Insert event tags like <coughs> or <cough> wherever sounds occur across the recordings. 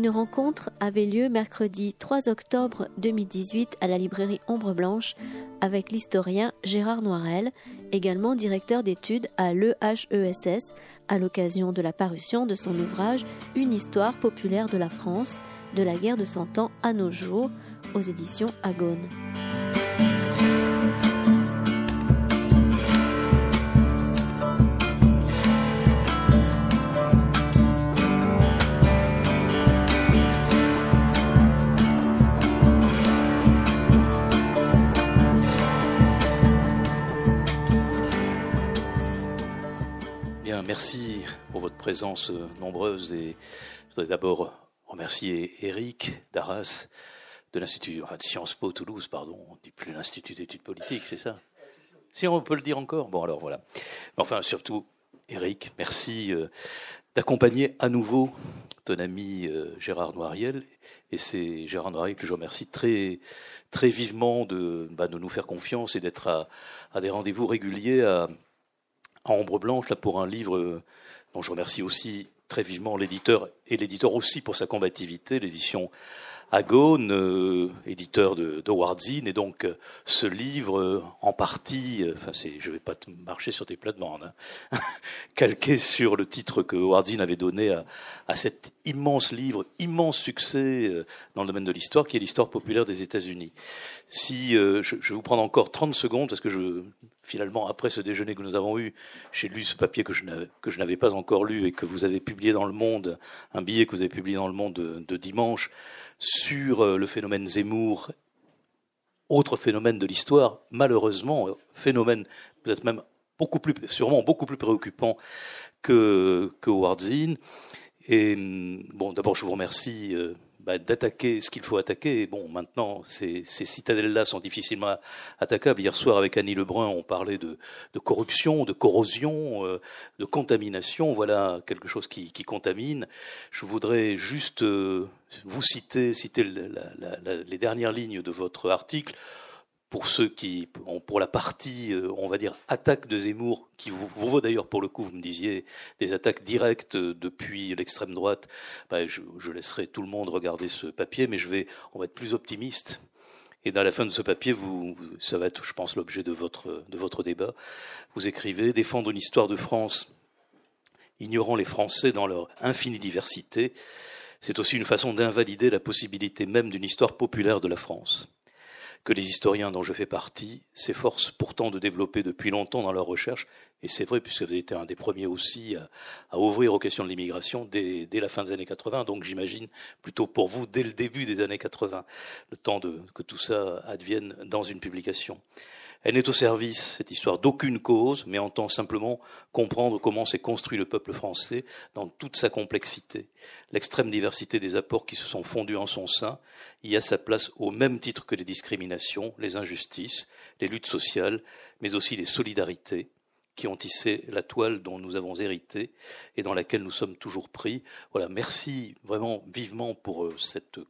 Une rencontre avait lieu mercredi 3 octobre 2018 à la librairie Ombre Blanche avec l'historien Gérard Noirel, également directeur d'études à l'EHESS, à l'occasion de la parution de son ouvrage Une histoire populaire de la France, de la guerre de Cent Ans à nos jours, aux éditions Agone. Merci pour votre présence euh, nombreuse et je voudrais d'abord remercier Eric Darras de l'Institut, enfin de Sciences Po Toulouse, pardon, on ne dit plus l'Institut d'études politiques, c'est ça? Si on peut le dire encore, bon alors voilà. Enfin surtout, Eric, merci euh, d'accompagner à nouveau ton ami euh, Gérard Noiriel, et c'est Gérard Noiriel que je remercie très très vivement de, bah, de nous faire confiance et d'être à, à des rendez-vous réguliers à en ombre blanche là, pour un livre euh, dont je remercie aussi très vivement l'éditeur et l'éditeur aussi pour sa combativité, l'édition Agone, euh, éditeur de, de et donc euh, ce livre en partie, enfin c'est, je vais pas marcher sur tes plates-bandes, hein, <laughs> calqué sur le titre que Wardine avait donné à, à, cet immense livre, immense succès dans le domaine de l'histoire, qui est l'histoire populaire des États-Unis. Si je, je, vais vous prendre encore 30 secondes parce que je finalement, après ce déjeuner que nous avons eu, j'ai lu ce papier que je n'avais pas encore lu et que vous avez publié dans le Monde, un billet que vous avez publié dans le Monde de, dimanche sur euh, le phénomène Zemmour, autre phénomène de l'histoire, malheureusement, phénomène peut-être même beaucoup plus, sûrement beaucoup plus préoccupant que, que Et hum, bon, d'abord, je vous remercie. Euh, bah, d'attaquer ce qu'il faut attaquer. Bon, maintenant, ces, citadelles-là sont difficilement attaquables. Hier soir, avec Annie Lebrun, on parlait de, corruption, de corrosion, euh, de contamination. Voilà quelque chose qui, contamine. Je voudrais juste euh, vous citer, citer les dernières lignes de votre article pour ceux qui, pour la partie, euh, on va dire, attaque de Zemmour, qui vous, vaut d'ailleurs pour le coup, vous me disiez, des attaques directes depuis l'extrême droite, bah, je, je, laisserai tout le monde regarder ce papier, mais je vais, on va être plus optimiste. Et dans la fin de ce papier, vous, ça va être, je pense, l'objet de votre, de votre débat. Vous écrivez défendre une histoire de France, ignorant les Français dans leur infinie diversité, c'est aussi une façon d'invalider la possibilité même d'une histoire populaire de la France que les historiens dont je fais partie s'efforcent pourtant de développer depuis longtemps dans leurs recherches, et c'est vrai puisque vous avez été un des premiers aussi à, ouvrir aux questions de l'immigration dès, dès, la fin des années 80, donc j'imagine plutôt pour vous dès le début des années 80, le temps de, que tout ça advienne dans une publication. Elle n'est au service, cette histoire, d'aucune cause, mais entend simplement comprendre comment s'est construit le peuple français dans toute sa complexité. L'extrême diversité des apports qui se sont fondus en son sein y a sa place au même titre que les discriminations, les injustices, les luttes sociales, mais aussi les solidarités qui ont tissé la toile dont nous avons hérité et dans laquelle nous sommes toujours pris. Voilà, merci vraiment vivement pour euh, cette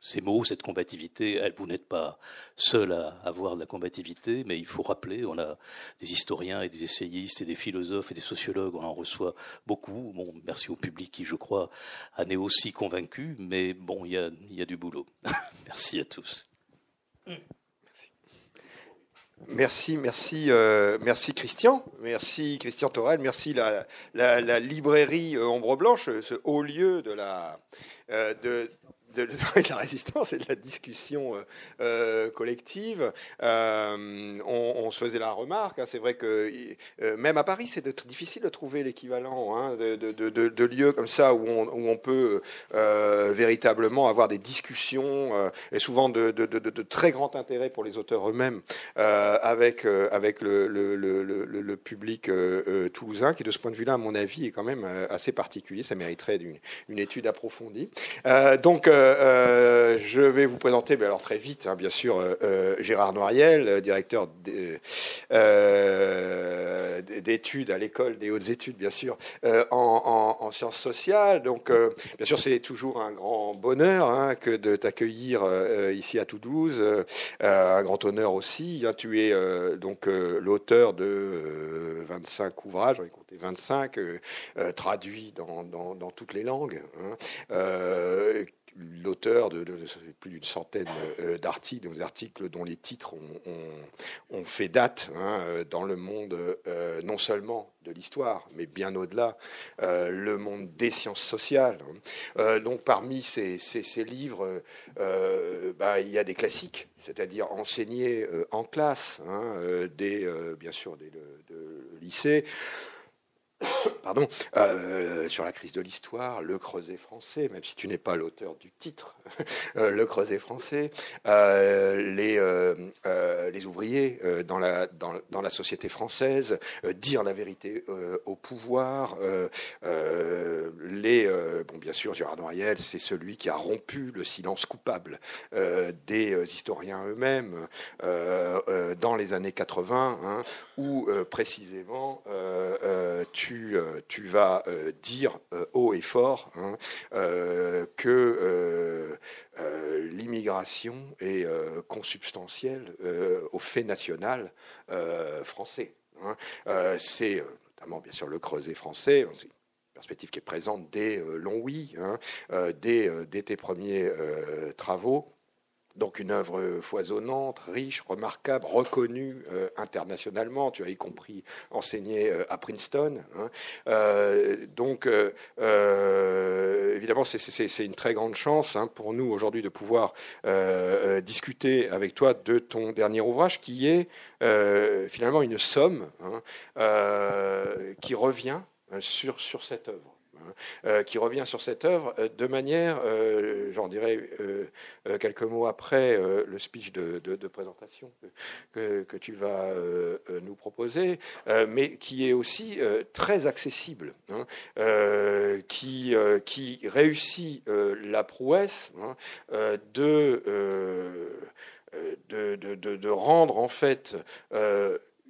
ces mots, cette combativité, vous n'êtes pas seul à avoir de la combativité, mais il faut rappeler, on a des historiens et des essayistes et des philosophes et des sociologues, on en reçoit beaucoup. Bon, merci au public qui, je crois, en est aussi convaincu, mais bon, il y a, du boulot. <laughs> merci à tous. Merci, merci, euh, merci Christian, merci Christian Torel, merci la, librairie euh, Ombre Blanche, ce haut lieu de la, euh, <laughs> de, la résistance et de la discussion euh, euh collective. Euh, on, se faisait la remarque, hein, c'est vrai que même à Paris, c'est difficile de trouver l'équivalent hein, de, lieux comme ça où on, peut véritablement avoir des discussions et souvent de, très grand intérêt pour les auteurs eux-mêmes avec, avec le public toulousain qui, de ce point de vue-là, à mon avis, est quand même assez particulier. Ça mériterait une, une étude approfondie. donc, je vais vous présenter, mais alors très vite, hein, bien sûr, Gérard Noiriel, directeur d'études à l'école des hautes études, bien sûr, en, sciences sociales. Donc, bien sûr, c'est toujours un grand bonheur hein, que de t'accueillir ici à Toulouse. un grand honneur aussi. Hein. tu es donc l'auteur de 25 ouvrages, j'en ai compté 25, traduits dans, toutes les langues. L'auteur de, plus d'une centaine euh, d'articles, articles dont les titres ont, fait date hein, euh, dans le monde euh, non seulement de l'histoire, mais bien au-delà, le monde des sciences sociales. Hein. donc parmi ces, livres, bah, il y a des classiques, c'est-à-dire enseignés en classe, hein, bien sûr des de lycée <coughs> pardon, euh, sur la crise de l'histoire, le Creuset français, même si tu n'es pas l'auteur du titre, <laughs> euh, le Creuset français, euh, les, ouvriers dans, la, dans, la société française, dire la vérité au pouvoir, les, bon, bien sûr, Gérard Noiriel, c'est celui qui a rompu le silence coupable des historiens eux-mêmes dans les années 80, hein, où précisément tu euh, tu, vas euh, dire euh, haut et fort hein, que l'immigration est consubstantielle au fait national français. Hein. C'est notamment, bien sûr, le creuset français perspective qui est présente dès Longwy, hein, dès, tes premiers travaux. Donc une œuvre foisonnante, riche, remarquable, reconnue euh, internationalement. Tu as y compris enseigné euh, à Princeton. Hein. Euh, donc évidemment, c'est une très grande chance hein, pour nous aujourd'hui de pouvoir discuter avec toi de ton dernier ouvrage qui est finalement une somme hein, qui revient sur, sur cette œuvre. Euh, qui revient sur cette œuvre euh, de manière, euh, j'en dirais quelques mots après le speech de, présentation que, tu vas nous proposer, mais qui est aussi très accessible, hein, qui, réussit la prouesse hein, de, rendre en fait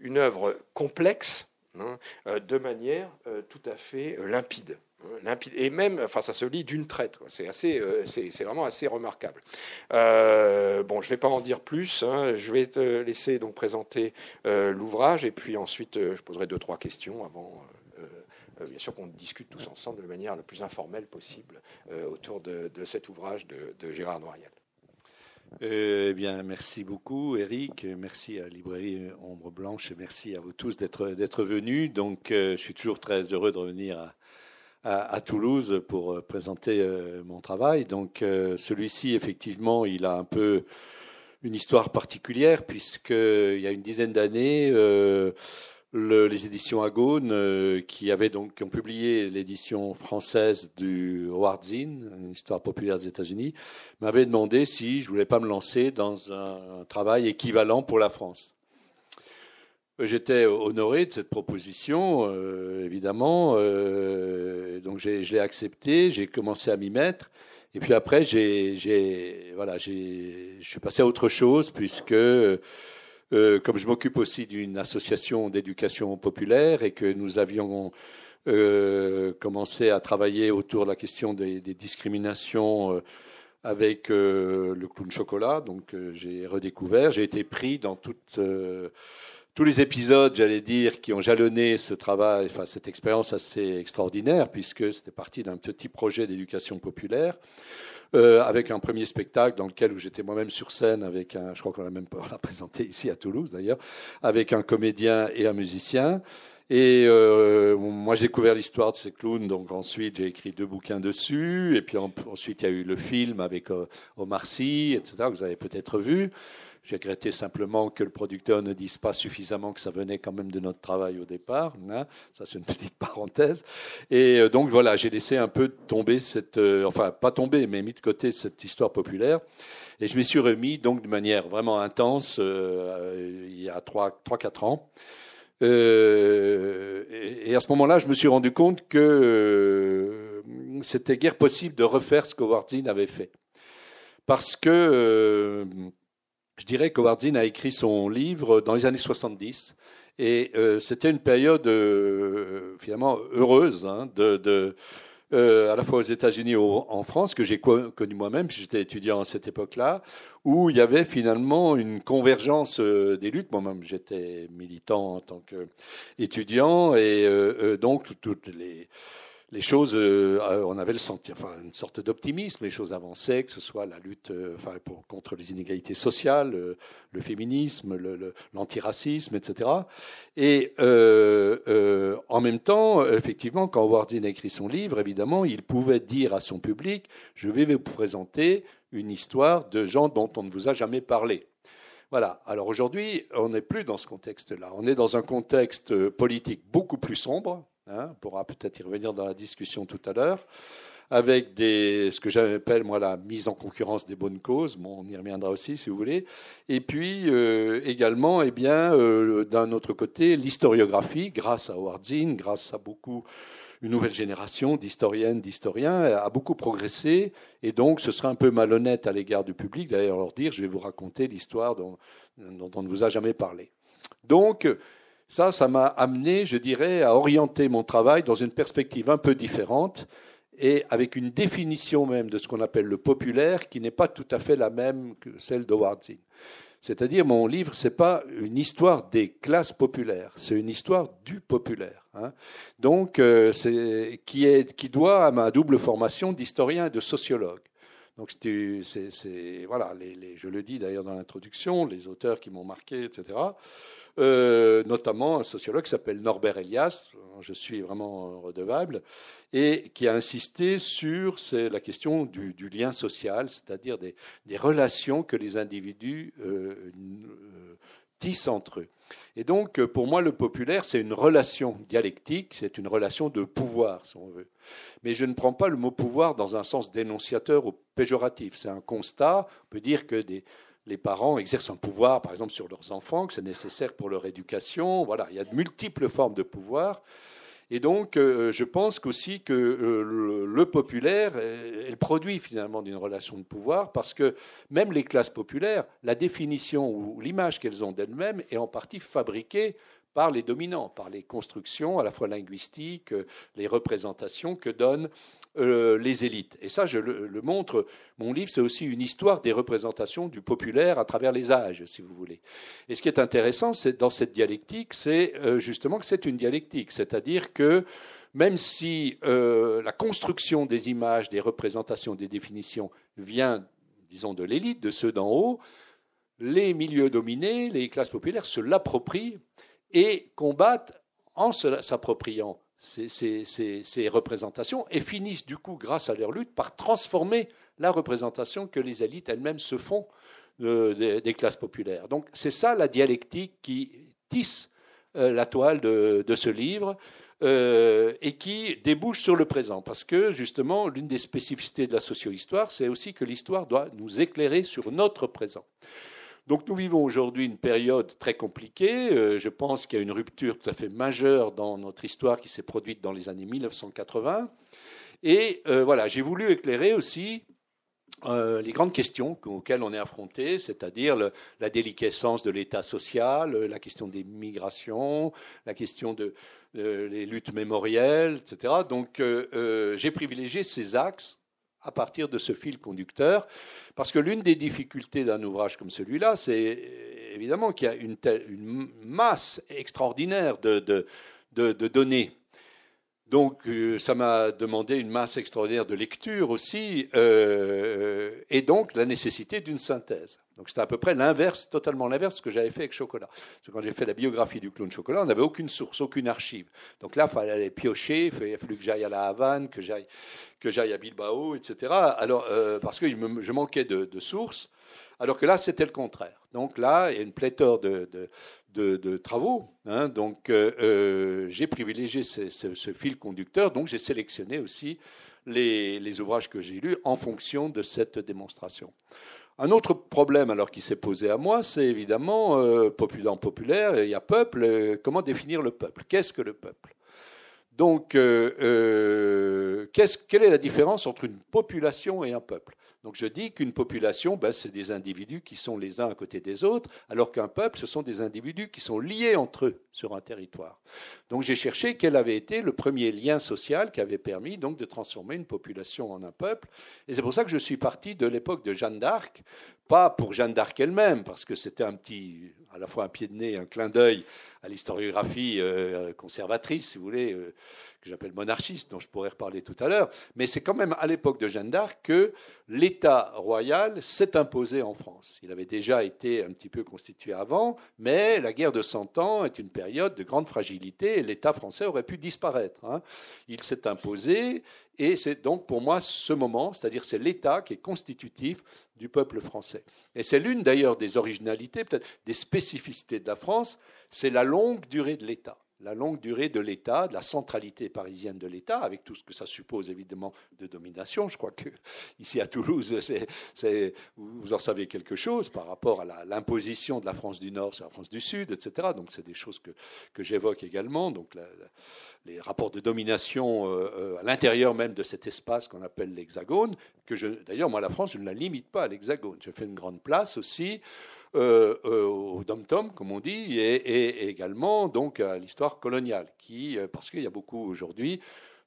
une œuvre complexe hein, de manière tout à fait limpide. Et même, enfin, ça se lit d'une traite. C'est assez, euh, c'est vraiment assez remarquable. Euh, bon, je ne vais pas en dire plus. Hein. Je vais te laisser donc présenter euh, l'ouvrage et puis ensuite je poserai deux trois questions avant. bien sûr qu'on discute tous ensemble de manière la plus informelle possible autour de, cet ouvrage de, Gérard Noiriel. Eh bien, merci beaucoup, Eric. Merci à la librairie Ombre Blanche et merci à vous tous d'être venus. Donc, je suis toujours très heureux de revenir à, à, Toulouse pour euh, présenter euh, mon travail. Donc euh, celui-ci, effectivement, il a un peu une histoire particulière puisqu'il y a une dizaine d'années, les éditions Agone, qui avaient donc qui ont publié l'édition française du Howard Zinn, une histoire populaire des États-Unis, m'avaient demandé si je voulais pas me lancer dans un travail équivalent pour la France. J'étais honoré de cette proposition, euh, évidemment. Euh, donc je l'ai accepté, j'ai commencé à m'y mettre. Et puis après, j'ai, voilà, je suis passé à autre chose puisque, euh, comme je m'occupe aussi d'une association d'éducation populaire et que nous avions commencé à travailler autour de la question des, des discriminations avec le clown chocolat, donc j'ai redécouvert, j'ai été pris dans toute tous les épisodes, j'allais dire, qui ont jalonné ce travail, enfin cette expérience assez extraordinaire, puisque c'était parti d'un petit projet d'éducation populaire, euh, avec un premier spectacle dans lequel j'étais moi-même sur scène avec un, je crois qu'on l'a même pas présenté ici à Toulouse d'ailleurs, avec un comédien et un musicien. Et euh, moi, j'ai découvert l'histoire de ces clowns, donc ensuite j'ai écrit deux bouquins dessus, et puis ensuite il y a eu le film avec euh, Omar Sy, etc., que vous avez peut-être vu. J'ai regretté simplement que le producteur ne dise pas suffisamment que ça venait quand même de notre travail au départ. Hein. Ça, c'est une <laughs> petite parenthèse. Et euh, donc voilà, j'ai laissé un peu tomber cette, euh, enfin pas tomber, mais mis de côté cette histoire populaire. Et je m'y suis remis donc de manière vraiment intense euh, il y a 3-4 ans. Euh, et, à ce moment-là, je me suis rendu compte que c'était guère possible de refaire ce que Zinn avait fait. parce que je dirais qu'Howard a écrit son livre dans les années 70 et c'était une période finalement heureuse hein, de euh, à la fois aux États-Unis et en France, que j'ai connu moi-même, puisque j'étais étudiant à cette époque-là, où il y avait finalement une convergence euh, des luttes. Moi-même, j'étais militant en tant qu'étudiant, et euh, donc toutes les les choses, euh, on avait le senti, enfin, une sorte d'optimisme, les choses avançaient, que ce soit la lutte euh, enfin, pour, contre les inégalités sociales, euh, le féminisme, l'antiracisme, etc. Et en même temps, effectivement, quand Wardin a écrit son livre, évidemment, il pouvait dire à son public, je vais vous présenter une histoire de gens dont on ne vous a jamais parlé. Voilà. Alors aujourd'hui, on n'est plus dans ce contexte-là. On est dans un contexte politique beaucoup plus sombre, Hein, on pourra peut-être y revenir dans la discussion tout à l'heure, avec des, ce que j'appelle moi la mise en concurrence des bonnes causes. Bon, on y reviendra aussi si vous voulez. Et puis euh, également, eh bien, euh, d'un autre côté, l'historiographie, grâce à Howard Zinn, grâce à beaucoup une nouvelle génération d'historiennes, d'historiens a beaucoup progressé, et donc ce serait un peu malhonnête à l'égard du public d'ailleurs leur dire je vais vous raconter l'histoire dont, dont on ne vous a jamais parlé. Donc ça, ça m'a amené, je dirais, à orienter mon travail dans une perspective un peu différente et avec une définition même de ce qu'on appelle le populaire qui n'est pas tout à fait la même que celle de Zinn. C'est-à-dire, mon livre, ce n'est pas une histoire des classes populaires, c'est une histoire du populaire. Hein. Donc, euh, qui, est, qui doit à ma double formation d'historien et de sociologue. Donc, c'est, voilà, je le dis d'ailleurs dans l'introduction, les auteurs qui m'ont marqué, etc. Euh, notamment un sociologue qui s'appelle Norbert Elias, je suis vraiment redevable, et qui a insisté sur la question du, lien social, c'est-à-dire des, relations que les individus euh, euh, tissent entre eux. Et donc, pour moi, le populaire, c'est une relation dialectique, c'est une relation de pouvoir, si on veut. Mais je ne prends pas le mot pouvoir dans un sens dénonciateur ou péjoratif. C'est un constat. On peut dire que des, les parents exercent un pouvoir, par exemple, sur leurs enfants, que c'est nécessaire pour leur éducation. Voilà, il y a de multiples formes de pouvoir. Et donc, euh, je pense qu'aussi que euh, le, populaire est, produit finalement d'une relation de pouvoir, parce que même les classes populaires, la définition ou l'image qu'elles ont d'elles-mêmes est en partie fabriquée par les dominants, par les constructions à la fois linguistiques, les représentations que donnent euh, les élites. Et ça, je le, montre. Mon livre, c'est aussi une histoire des représentations du populaire à travers les âges, si vous voulez. Et ce qui est intéressant, dans cette dialectique, c'est euh, justement que c'est une dialectique, c'est-à-dire que même si euh, la construction des images, des représentations, des définitions vient, disons, de l'élite, de ceux d'en haut, les milieux dominés, les classes populaires se l'approprient et combattent en s'appropriant ces, représentations et finissent du coup, grâce à leur lutte, par transformer la représentation que les élites elles-mêmes se font euh, des, classes populaires. Donc c'est ça la dialectique qui tisse euh, la toile de, ce livre euh, et qui débouche sur le présent. Parce que justement, l'une des spécificités de la socio-histoire, c'est aussi que l'histoire doit nous éclairer sur notre présent. Donc nous vivons aujourd'hui une période très compliquée. Euh, je pense qu'il y a une rupture tout à fait majeure dans notre histoire qui s'est produite dans les années 1980. Et euh, voilà, j'ai voulu éclairer aussi euh, les grandes questions auxquelles on est affronté, c'est-à-dire la déliquescence de l'État social, la question des migrations, la question de, les luttes mémorielles, etc. Donc j'ai privilégié ces axes à partir de ce fil conducteur. Parce que l'une des difficultés d'un ouvrage comme celui-là, c'est évidemment qu'il y a une, une masse extraordinaire de, de, données. Donc, euh, ça m'a demandé une masse extraordinaire de lecture aussi, euh, et donc la nécessité d'une synthèse. Donc, c'était à peu près l'inverse, totalement l'inverse de ce que j'avais fait avec Chocolat. Parce que quand j'ai fait la biographie du clown Chocolat, on n'avait aucune source, aucune archive. Donc là, il fallait aller piocher, il fallu que j'aille à la Havane, que j'aille à Bilbao, etc. Alors, euh, parce que je manquais de, sources, alors que là, c'était le contraire. Donc là, il y a une pléthore de, travaux. Hein. donc, euh, euh, j'ai privilégié ce, fil conducteur. Donc, j'ai sélectionné aussi les ouvrages que j'ai lus en fonction de cette démonstration. Un autre problème alors qui s'est posé à moi, c'est évidemment populaire, populaire, il y a peuple. comment définir le peuple? Qu'est-ce que le peuple? Donc, euh, euh, quelle est la différence entre une population et un peuple? Donc je dis qu'une population, ben, c'est des individus qui sont les uns à côté des autres, alors qu'un peuple, ce sont des individus qui sont liés entre eux sur un territoire. Donc j'ai cherché quel avait été le premier lien social qui avait permis donc de transformer une population en un peuple. Et c'est pour ça que je suis parti de l'époque de Jeanne d'Arc, pas pour Jeanne d'Arc elle-même, parce que c'était un petit, à la fois un pied de nez, un clin d'œil à l'historiographie euh, conservatrice, si vous voulez. Euh, que j'appelle monarchiste, dont je pourrais reparler tout à l'heure, mais c'est quand même à l'époque de Jeanne d'Arc que l'État royal s'est imposé en France. Il avait déjà été un petit peu constitué avant, mais la guerre de Cent Ans est une période de grande fragilité et l'État français aurait pu disparaître. Hein. Il s'est imposé et c'est donc pour moi ce moment, c'est-à-dire c'est l'État qui est constitutif du peuple français. Et c'est l'une d'ailleurs des originalités, peut-être des spécificités de la France, c'est la longue durée de l'État la longue durée de l'État, de la centralité parisienne de l'État, avec tout ce que ça suppose évidemment de domination. Je crois que ici à Toulouse, vous en savez quelque chose par rapport à l'imposition de la France du Nord sur la France du Sud, etc. Donc c'est des choses que, j'évoque également. Donc les rapports de domination euh, euh, à l'intérieur même de cet espace qu'on appelle l'Hexagone, que d'ailleurs moi la France je ne la limite pas à l'Hexagone. Je fais une grande place aussi euh, euh, au dom-tom, comme on dit, et, également donc à l'histoire coloniale, qui, euh, parce qu'il y a beaucoup aujourd'hui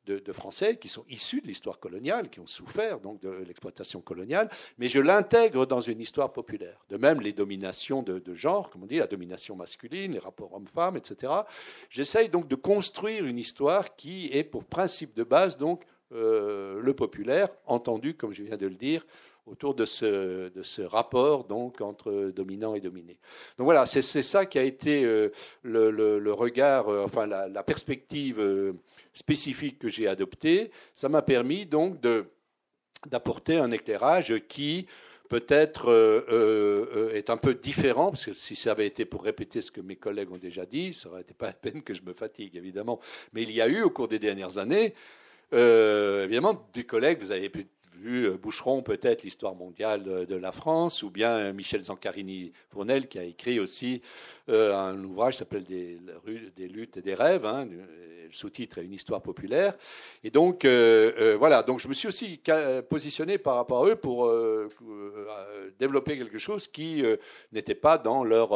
de, Français qui sont issus de l'histoire coloniale, qui ont souffert donc de l'exploitation coloniale, mais je l'intègre dans une histoire populaire. De même, les dominations de, genre, comme on dit, la domination masculine, les rapports hommes-femmes, etc. J'essaye donc de construire une histoire qui est pour principe de base donc le populaire, entendu, comme je viens de le dire, autour de ce, rapport donc entre dominant et dominé. Donc voilà, c'est ça qui a été euh, le, regard, euh, enfin la, la perspective euh, spécifique que j'ai adoptée. Ça m'a permis donc d'apporter un éclairage qui peut-être est un peu différent, parce que si ça avait été pour répéter ce que mes collègues ont déjà dit, ça aurait été pas la peine que je me fatigue, évidemment. Mais il y a eu, au cours des dernières années, évidemment, des collègues, vous avez pu vu euh, Boucheron peut-être l'histoire mondiale de, la France, ou bien euh, Michel Zancarini-Fournel qui a écrit aussi euh, un ouvrage qui s'appelle des, des, luttes et des rêves. Hein, le sous-titre est une histoire populaire. Et donc voilà, donc je me suis aussi positionné par rapport à eux pour développer quelque chose qui n'était pas dans leur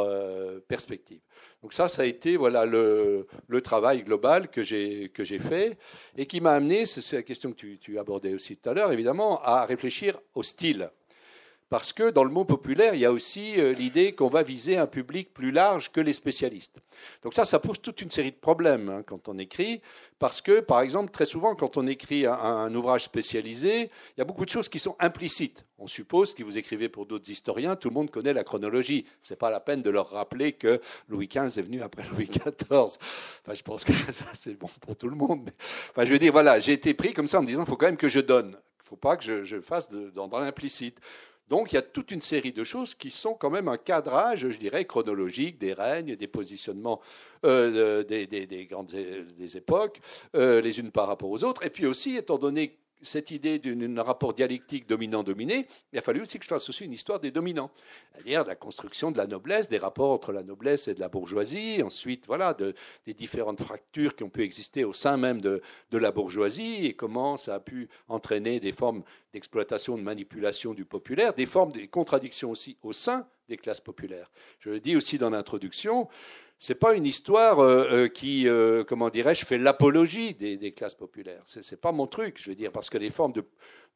perspective. Donc ça, ça a été voilà le, travail global que j'ai fait et qui m'a amené, c'est la question que tu, tu abordais aussi tout à l'heure, évidemment, à réfléchir au style. Parce que dans le mot populaire, il y a aussi euh, l'idée qu'on va viser un public plus large que les spécialistes. Donc ça, ça pose toute une série de problèmes hein, quand on écrit, parce que, par exemple, très souvent, quand on écrit un, ouvrage spécialisé, il y a beaucoup de choses qui sont implicites. On suppose, que vous écrivez pour d'autres historiens, tout le monde connaît la chronologie. Ce n'est pas la peine de leur rappeler que Louis XV est venu après Louis XIV. Enfin, je pense que <laughs> ça, c'est bon pour tout le monde. enfin, je veux dire, voilà, j'ai été pris comme ça en me disant, il faut quand même que je donne. Il ne faut pas que je, fasse dans l'implicite. Donc il y a toute une série de choses qui sont quand même un cadrage, je dirais, chronologique des règnes, des positionnements euh, des, des, grandes des époques, euh, les unes par rapport aux autres. Et puis aussi, étant donné cette idée d'un rapport dialectique dominant-dominé, il a fallu aussi que je fasse aussi une histoire des dominants, c'est-à-dire la construction de la noblesse, des rapports entre la noblesse et de la bourgeoisie, ensuite voilà des différentes fractures qui ont pu exister au sein même de, la bourgeoisie et comment ça a pu entraîner des formes d'exploitation, de manipulation du populaire, des formes de contradictions aussi au sein des classes populaires. Je le dis aussi dans l'introduction, c'est pas une histoire euh, euh, qui, euh, comment dirais-je, fait l'apologie des, classes populaires. C'est, n'est pas mon truc, je veux dire, parce que les formes de,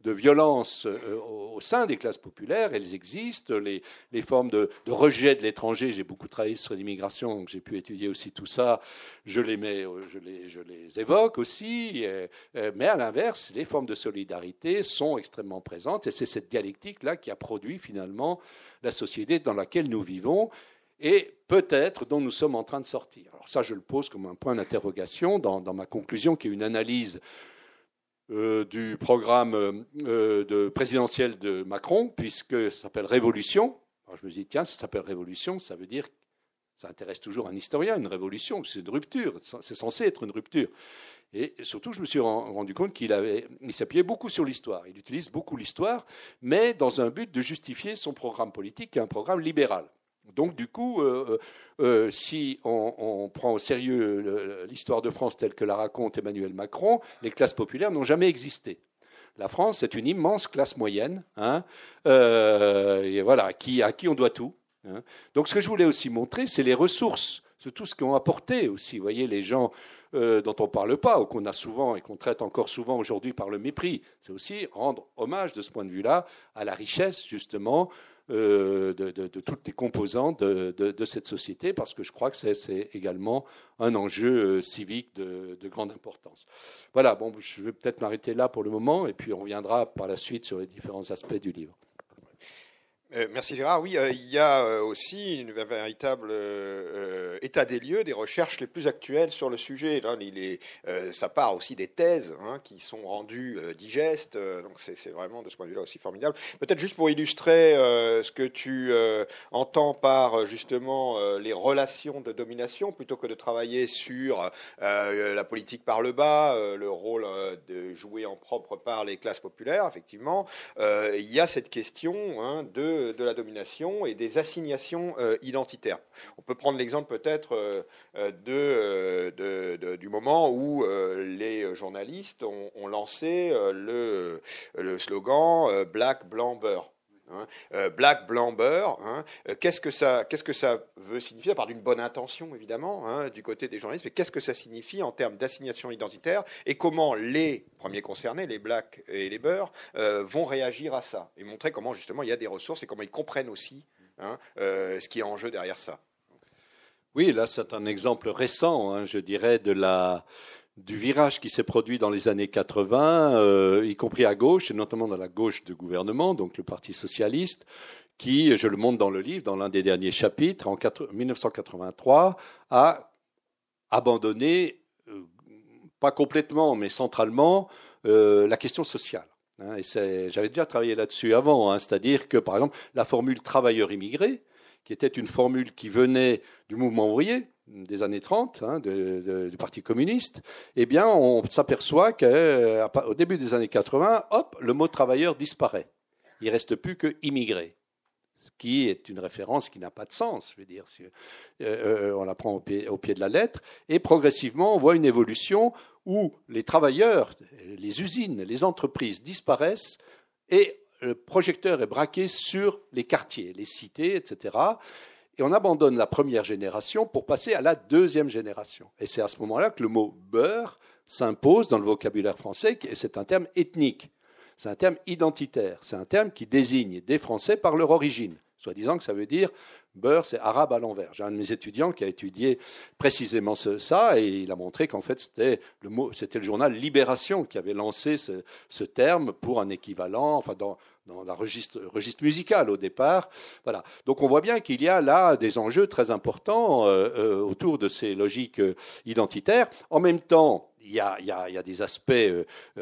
violence au, sein des classes populaires, elles existent. Les, formes de, rejet de l'étranger, j'ai beaucoup travaillé sur l'immigration, donc j'ai pu étudier aussi tout ça. Je les mets, je les, évoque aussi. mais à l'inverse, les formes de solidarité sont extrêmement présentes, et c'est cette dialectique là qui a produit finalement la société dans laquelle nous vivons et peut-être dont nous sommes en train de sortir. Alors ça, je le pose comme un point d'interrogation dans, ma conclusion, qui est une analyse euh, du programme euh, de présidentiel de Macron, puisque ça s'appelle Révolution. Alors je me dis, tiens, ça s'appelle Révolution, ça veut dire, ça intéresse toujours un historien, une révolution, c'est une rupture, c'est censé être une rupture. Et surtout, je me suis rendu compte qu'il il s'appuyait beaucoup sur l'histoire. Il utilise beaucoup l'histoire, mais dans un but de justifier son programme politique, qui est un programme libéral. Donc du coup, euh, euh, euh, si on, prend au sérieux l'histoire de France telle que la raconte Emmanuel Macron, les classes populaires n'ont jamais existé. La France, c'est une immense classe moyenne, hein, voilà, à qui on doit tout. Hein. Donc, ce que je voulais aussi montrer, c'est les ressources, c'est tout ce qu'ont apporté aussi. Voyez, les gens dont on ne parle pas, ou qu'on a souvent et qu'on traite encore souvent aujourd'hui par le mépris, c'est aussi rendre hommage de ce point de vue-là à la richesse, justement, euh, de, toutes les composantes de, cette société, parce que je crois que c'est également un enjeu euh, civique de, grande importance. Voilà, bon, je vais peut-être m'arrêter là pour le moment, et puis on reviendra par la suite sur les différents aspects du livre. Euh, merci Gérard. Oui, euh, il y a euh, aussi un véritable état des lieux des recherches les plus actuelles sur le sujet. Il est, ça part aussi des thèses hein, qui sont rendues digestes, donc c'est vraiment de ce point de vue-là aussi formidable. Peut-être juste pour illustrer ce que tu entends par justement les relations de domination, plutôt que de travailler sur la politique par le bas, le rôle de jouer en propre par les classes populaires, effectivement, il y a cette question hein, de de, la domination et des assignations euh, identitaires. On peut prendre l'exemple peut-être euh, euh, du moment où les journalistes ont, lancé le, slogan Black, Blanc, Beurre. Hein. Euh, black, blanc, beurre. Hein. Euh, qu'est-ce que ça, que ça veut signifier, à part d'une bonne intention évidemment hein, du côté des journalistes, mais qu'est-ce que ça signifie en termes d'assignation identitaire et comment les premiers concernés, les blacks et les beurres, euh, vont réagir à ça et montrer comment justement il y a des ressources et comment ils comprennent aussi ce qui est en jeu derrière ça. Oui, là c'est un exemple récent, je dirais, de la du virage qui s'est produit dans les années 80, euh, y compris à gauche, et notamment dans la gauche du gouvernement, donc le Parti socialiste, qui, je le montre dans le livre, dans l'un des derniers chapitres, en 1983, a abandonné, euh, pas complètement, mais centralement, euh, la question sociale. Hein, j'avais déjà travaillé là-dessus avant, hein, c'est-à-dire que, par exemple, la formule travailleur immigré, qui était une formule qui venait du mouvement ouvrier, des années 30 hein, du Parti communiste, eh bien, on s'aperçoit qu'au euh, début des années 80, hop, le mot travailleur disparaît. Il reste plus que immigré, ce qui est une référence qui n'a pas de sens, je veux dire. Euh, euh, on la prend au pied de la lettre, et progressivement, on voit une évolution où les travailleurs, les usines, les entreprises disparaissent et le projecteur est braqué sur les quartiers, les cités, etc et on abandonne la première génération pour passer à la deuxième génération. Et c'est à ce moment-là que le mot beurre s'impose dans le vocabulaire français, et c'est un terme ethnique, c'est un terme identitaire, c'est un terme qui désigne des Français par leur origine, soit disant que ça veut dire beurre, c'est arabe à l'envers. J'ai un de mes étudiants qui a étudié précisément ça, et il a montré qu'en fait c'était le, c'était le journal Libération qui avait lancé ce, terme pour un équivalent, enfin dans, dans registre, registre, musical au départ. Voilà. Donc on voit bien qu'il y a là des enjeux très importants euh, euh, autour de ces logiques euh, identitaires. En même temps, il y, a, il, y a, il y a, des aspects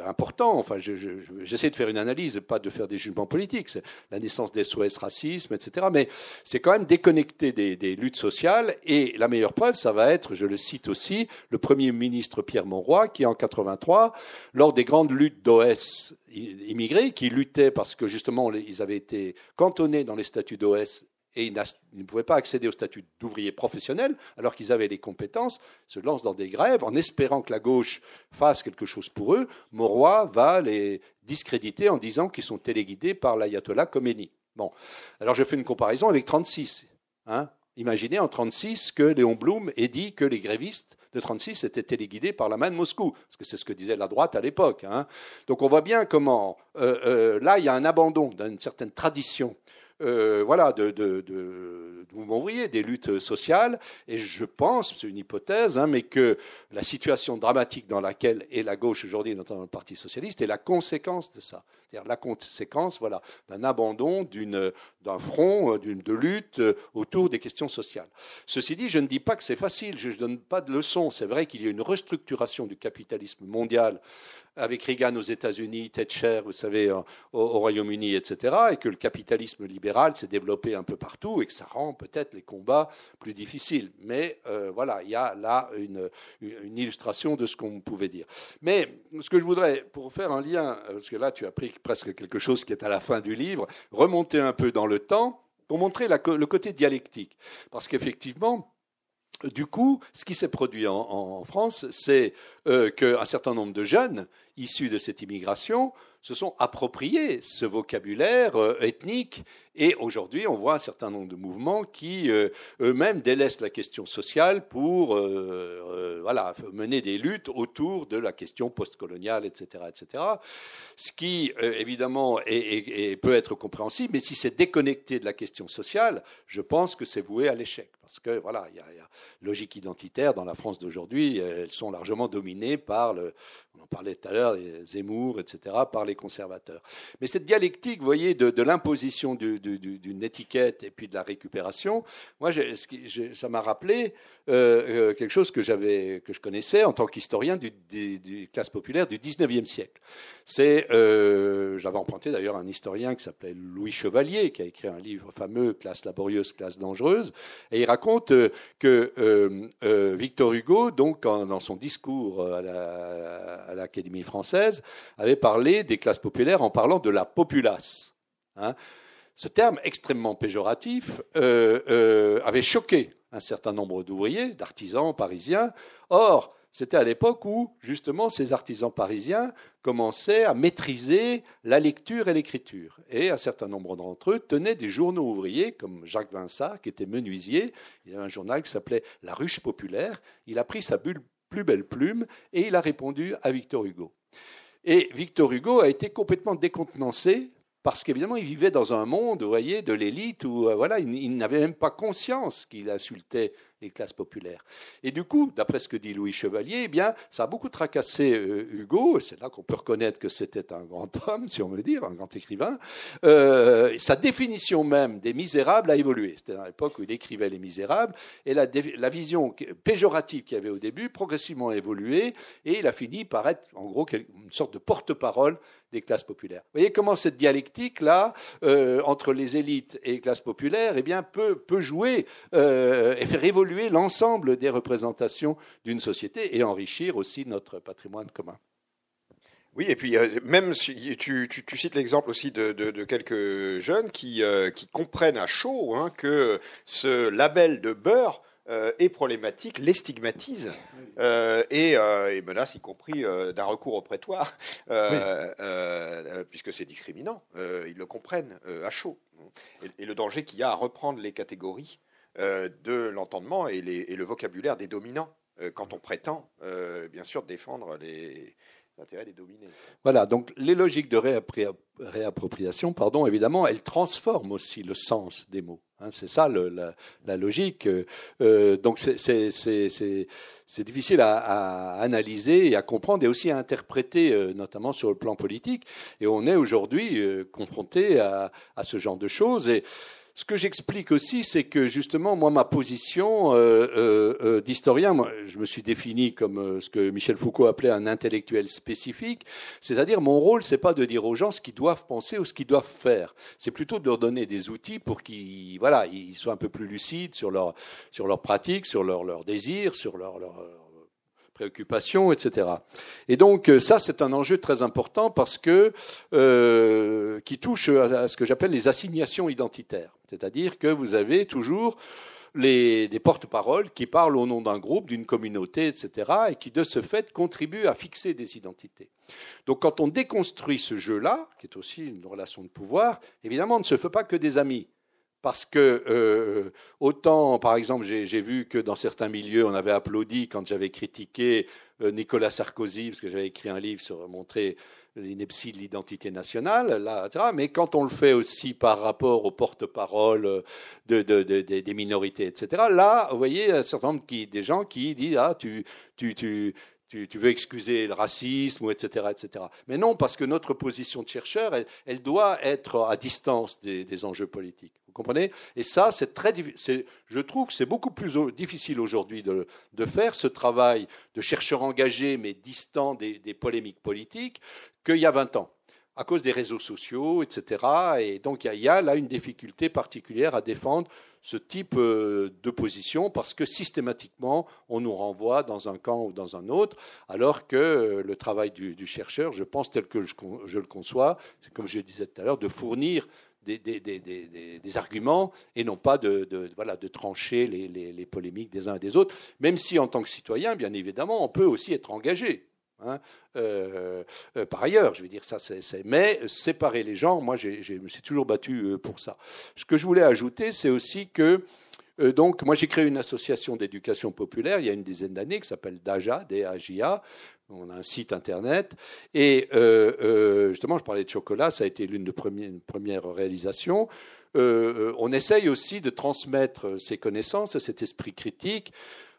importants. Enfin, j'essaie de faire une analyse, pas de faire des jugements politiques. La naissance des SOS racisme, etc. Mais c'est quand même déconnecté des, des, luttes sociales. Et la meilleure preuve, ça va être, je le cite aussi, le premier ministre Pierre Monroy, qui en 83, lors des grandes luttes d'OS immigrés qui luttaient parce que justement ils avaient été cantonnés dans les statuts d'OS et ils, ne pouvaient pas accéder au statut d'ouvrier professionnel alors qu'ils avaient les compétences, se lancent dans des grèves en espérant que la gauche fasse quelque chose pour eux. Moroy va les discréditer en disant qu'ils sont téléguidés par l'ayatollah Khomeini. Bon, alors je fais une comparaison avec 36. Hein. Imaginez en 36 que Léon Blum ait dit que les grévistes de 36 étaient téléguidés par la main de Moscou, parce que c'est ce que disait la droite à l'époque. Hein. Donc on voit bien comment, euh, euh, là, il y a un abandon d'une certaine tradition euh, voilà, de, de, de, mouvements ouvriers, des luttes sociales. Et je pense, c'est une hypothèse, hein, mais que la situation dramatique dans laquelle est la gauche aujourd'hui, notamment le Parti socialiste, est la conséquence de ça. C'est-à-dire la conséquence, voilà, d'un abandon, d'une, d'un front, d'une, de lutte autour des questions sociales. Ceci dit, je ne dis pas que c'est facile. Je ne donne pas de leçons. C'est vrai qu'il y a une restructuration du capitalisme mondial avec Reagan aux États-Unis, Thatcher, vous savez, au, Royaume-Uni, etc., et que le capitalisme libéral s'est développé un peu partout et que ça rend peut-être les combats plus difficiles. Mais euh, voilà, il y a là une, une illustration de ce qu'on pouvait dire. Mais ce que je voudrais, pour faire un lien, parce que là tu as pris presque quelque chose qui est à la fin du livre, remonter un peu dans le temps pour montrer le côté dialectique. Parce qu'effectivement, du coup, ce qui s'est produit en, France, c'est euh, qu'un certain nombre de jeunes issus de cette immigration se sont appropriés ce vocabulaire euh, ethnique. Et aujourd'hui, on voit un certain nombre de mouvements qui euh, eux-mêmes délaissent la question sociale pour euh, voilà, mener des luttes autour de la question postcoloniale, etc., etc. Ce qui, évidemment, peut être compréhensible, mais si c'est déconnecté de la question sociale, je pense que c'est voué à l'échec. Parce que voilà, il y, a, logique identitaire dans la France d'aujourd'hui, elles sont largement dominées par le, on en parlait tout à l'heure, Zemmour, etc., par les conservateurs. Mais cette dialectique, vous voyez, de, l'imposition d'une étiquette et puis de la récupération, moi, ça m'a rappelé euh, euh, quelque chose que j'avais, que je connaissais en tant qu'historien du, du, classe populaire du 19e siècle. C'est, euh, j'avais emprunté d'ailleurs un historien qui s'appelait Louis Chevalier, qui a écrit un livre fameux, Classe laborieuse, classe dangereuse, et il raconte que Victor Hugo, donc, dans son discours à l'Académie française, avait parlé des classes populaires en parlant de la populace. Hein. Ce terme extrêmement péjoratif avait choqué un certain nombre d'ouvriers, d'artisans parisiens. Or, c'était à l'époque où, justement, ces artisans parisiens commençaient à maîtriser la lecture et l'écriture. Et un certain nombre d'entre eux tenaient des journaux ouvriers, comme Jacques Vinsart, qui était menuisier. Il y avait un journal qui s'appelait La Ruche Populaire. Il a pris sa plus belle plume et il a répondu à Victor Hugo. Et Victor Hugo a été complètement décontenancé parce qu'évidemment, il vivait dans un monde, vous voyez, de l'élite où euh, voilà, il, n'avait même pas conscience qu'il insultait les classes populaires. Et du coup, d'après ce que dit Louis Chevalier, eh bien, ça a beaucoup tracassé euh, Hugo. C'est là qu'on peut reconnaître que c'était un grand <laughs> homme, si on veut dire, un grand écrivain. Euh, sa définition même des Misérables a évolué. C'était à l'époque où il écrivait les Misérables, et la, vision péjorative qu'il y avait au début progressivement a évolué, et il a fini par être, en gros, une sorte de porte-parole des classes populaires. Vous voyez comment cette dialectique-là, euh, entre les élites et les classes populaires, eh bien, peut, peut jouer euh, et faire évoluer l'ensemble des représentations d'une société et enrichir aussi notre patrimoine commun. Oui, et puis euh, même tu, tu, tu cites l'exemple aussi de, de, de, quelques jeunes qui, qui comprennent à chaud hein, que ce label de beurre euh, est problématique, les stigmatise euh, et, euh, et, menace y compris d'un recours au prétoire, puisque c'est discriminant. ils le comprennent à chaud. Et, le danger qu'il y a à reprendre les catégories de l'entendement et, le vocabulaire des dominants quand on prétend, bien sûr, défendre les, l'intérêt des dominés. Voilà, donc les logiques de réappropriation, pardon, évidemment, elles transforment aussi le sens des mots. Hein, c'est ça la, logique. Euh, donc c'est difficile à, analyser et à comprendre et aussi à interpréter, euh, notamment sur le plan politique. Et on est aujourd'hui euh, confronté à, à, ce genre de choses. Et ce que j'explique aussi, c'est que justement, moi, ma position euh, euh, euh, d'historien, moi, je me suis défini comme ce que Michel Foucault appelait un intellectuel spécifique, c'est-à-dire mon rôle, c'est pas de dire aux gens ce qu'ils doivent penser ou ce qu'ils doivent faire, c'est plutôt de leur donner des outils pour qu'ils, voilà, ils soient un peu plus lucides sur leur sur leurs pratiques, sur leurs leur désirs, sur leurs leur préoccupations, etc. Et donc euh, ça, c'est un enjeu très important parce que euh, qui touche à ce que j'appelle les assignations identitaires, c'est-à-dire que vous avez toujours les, des porte-paroles qui parlent au nom d'un groupe, d'une communauté, etc., et qui de ce fait contribuent à fixer des identités. Donc quand on déconstruit ce jeu-là, qui est aussi une relation de pouvoir, évidemment, on ne se fait pas que des amis parce que euh, autant, par exemple, j'ai vu que dans certains milieux, on avait applaudi quand j'avais critiqué euh, Nicolas Sarkozy, parce que j'avais écrit un livre sur montrer l'ineptie de l'identité nationale, là, etc. Mais quand on le fait aussi par rapport aux porte-parole de, de, de, des minorités, etc. Là, vous voyez, un certain nombre qui, des gens qui disent ah tu veux excuser le racisme, etc., etc. Mais non, parce que notre position de chercheur, elle, doit être à distance des enjeux politiques. Et ça, c'est très, je trouve que c'est beaucoup plus difficile aujourd'hui de, faire ce travail de chercheur engagé mais distant des, polémiques politiques qu'il y a 20 ans à cause des réseaux sociaux, etc. Et donc il y, a là une difficulté particulière à défendre ce type euh, de position parce que systématiquement, on nous renvoie dans un camp ou dans un autre, alors que euh, le travail du, chercheur, je pense tel que je, le conçois, c'est comme je disais tout à l'heure, de fournir des, arguments et non pas de, voilà, de trancher les, polémiques des uns et des autres, même si en tant que citoyen, bien évidemment, on peut aussi être engagé. Hein. par ailleurs, je veux dire ça, mais séparer les genres, moi, je me suis toujours battu pour ça. Ce que je voulais ajouter, c'est aussi que donc, moi, j'ai créé une association d'éducation populaire il y a une dizaine d'années qui s'appelle DAJA, D-A-J-A. On a un site internet. Et justement, je parlais de chocolat, ça a été l'une de premières, réalisations. on essaye aussi de transmettre ces connaissances, cet esprit critique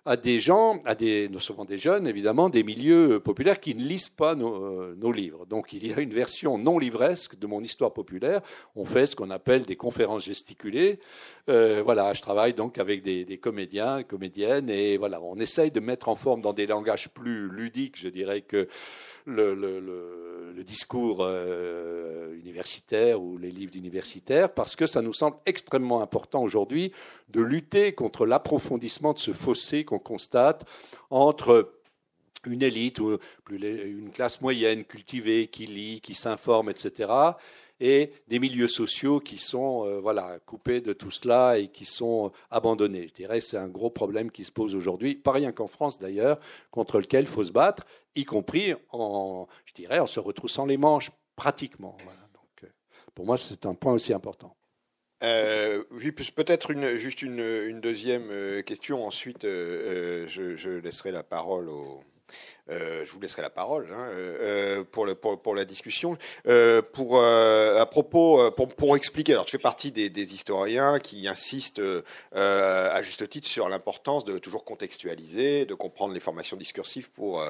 à des gens, à des, souvent des jeunes évidemment, des milieux populaires qui ne lisent pas euh, nos, livres. Donc il y a une version non livresque de mon histoire populaire. On fait ce qu'on appelle des conférences gesticulées. Euh, voilà, je travaille donc avec des, des, comédiens, comédiennes, et voilà, on essaye de mettre en forme dans des langages plus ludiques, je dirais que le, discours euh, universitaire ou les livres d'universitaires, parce que ça nous semble extrêmement important aujourd'hui de lutter contre l'approfondissement de ce fossé qu'on constate entre une élite ou une classe moyenne cultivée qui lit, qui s'informe, etc., et des milieux sociaux qui sont euh, voilà, coupés de tout cela et qui sont abandonnés. Je dirais c'est un gros problème qui se pose aujourd'hui, pas rien qu'en France d'ailleurs, contre lequel il faut se battre, y compris en, je dirais, en se retroussant les manches pratiquement. Donc, euh, pour moi, c'est un point aussi important. Euh, peut-être une, juste une, une, deuxième euh, question. Ensuite, je, je, laisserai la parole au, euh, je vous laisserai la parole hein, euh, euh, pour, la discussion. pour à propos, pour, expliquer. Alors, tu fais partie des, historiens qui insistent à juste titre sur l'importance de toujours contextualiser, de comprendre les formations discursives pour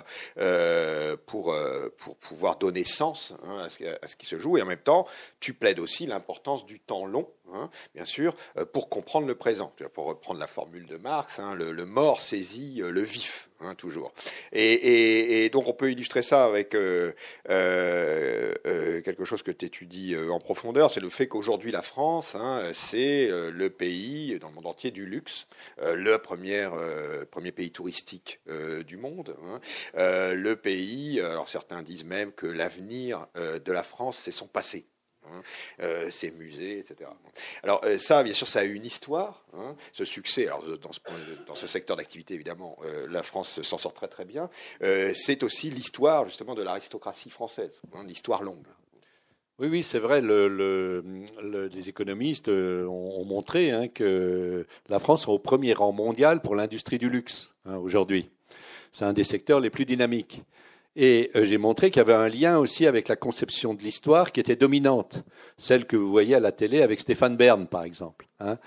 pouvoir donner sens hein, à, ce, qui se joue. Et en même temps, tu plaides aussi l'importance du temps long, hein, bien sûr, pour comprendre le présent. Pour reprendre la formule de Marx, hein, le, mort saisit le vif. Hein, toujours. Et, donc on peut illustrer ça avec euh, euh, euh quelque chose que tu étudies euh, en profondeur, c'est le fait qu'aujourd'hui la France, c'est euh, le pays dans le monde entier du luxe, le premier, premier pays touristique du monde, le pays, alors certains disent même que l'avenir de la France, c'est son passé. Hein, euh, ses musées, etc. Alors euh, ça, bien sûr, ça a une histoire. Hein, ce succès, alors dans ce, dans ce secteur d'activité, évidemment, euh, la France s'en sort très très bien. c'est aussi l'histoire justement de l'aristocratie française, hein, l'histoire longue. Oui, oui, c'est vrai. Le, les économistes ont, montré que la France est au premier rang mondial pour l'industrie du luxe aujourd'hui. C'est un des secteurs les plus dynamiques. Et euh, j'ai montré qu'il y avait un lien aussi avec la conception de l'histoire qui était dominante, celle que vous voyez à la télé avec Stéphane Bern, par exemple. Hein.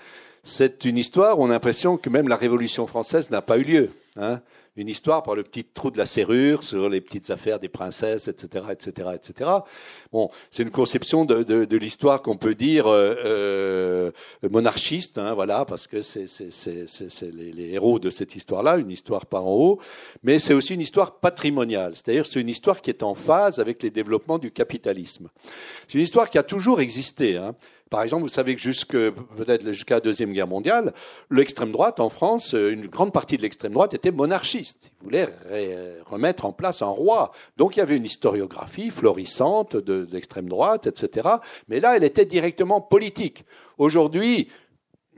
C'est une histoire où on a l'impression que même la Révolution française n'a pas eu lieu. Hein une histoire par le petit trou de la serrure sur les petites affaires des princesses, etc., etc., etc. Bon, c'est une conception de, de, de l'histoire qu'on peut dire euh, euh monarchiste, hein, voilà, parce que c'est les, les, héros de cette histoire-là, une histoire par en haut, mais c'est aussi une histoire patrimoniale, c'est-à-dire c'est une histoire qui est en phase avec les développements du capitalisme. C'est une histoire qui a toujours existé. Hein. Par exemple, vous savez que jusque peut-être jusqu'à la deuxième guerre mondiale, l'extrême droite en France, euh, une grande partie de l'extrême droite était monarchiste. Ils voulaient remettre en place un roi. Donc il y avait une historiographie florissante de, de l'extrême droite, etc. Mais là, elle était directement politique. Aujourd'hui,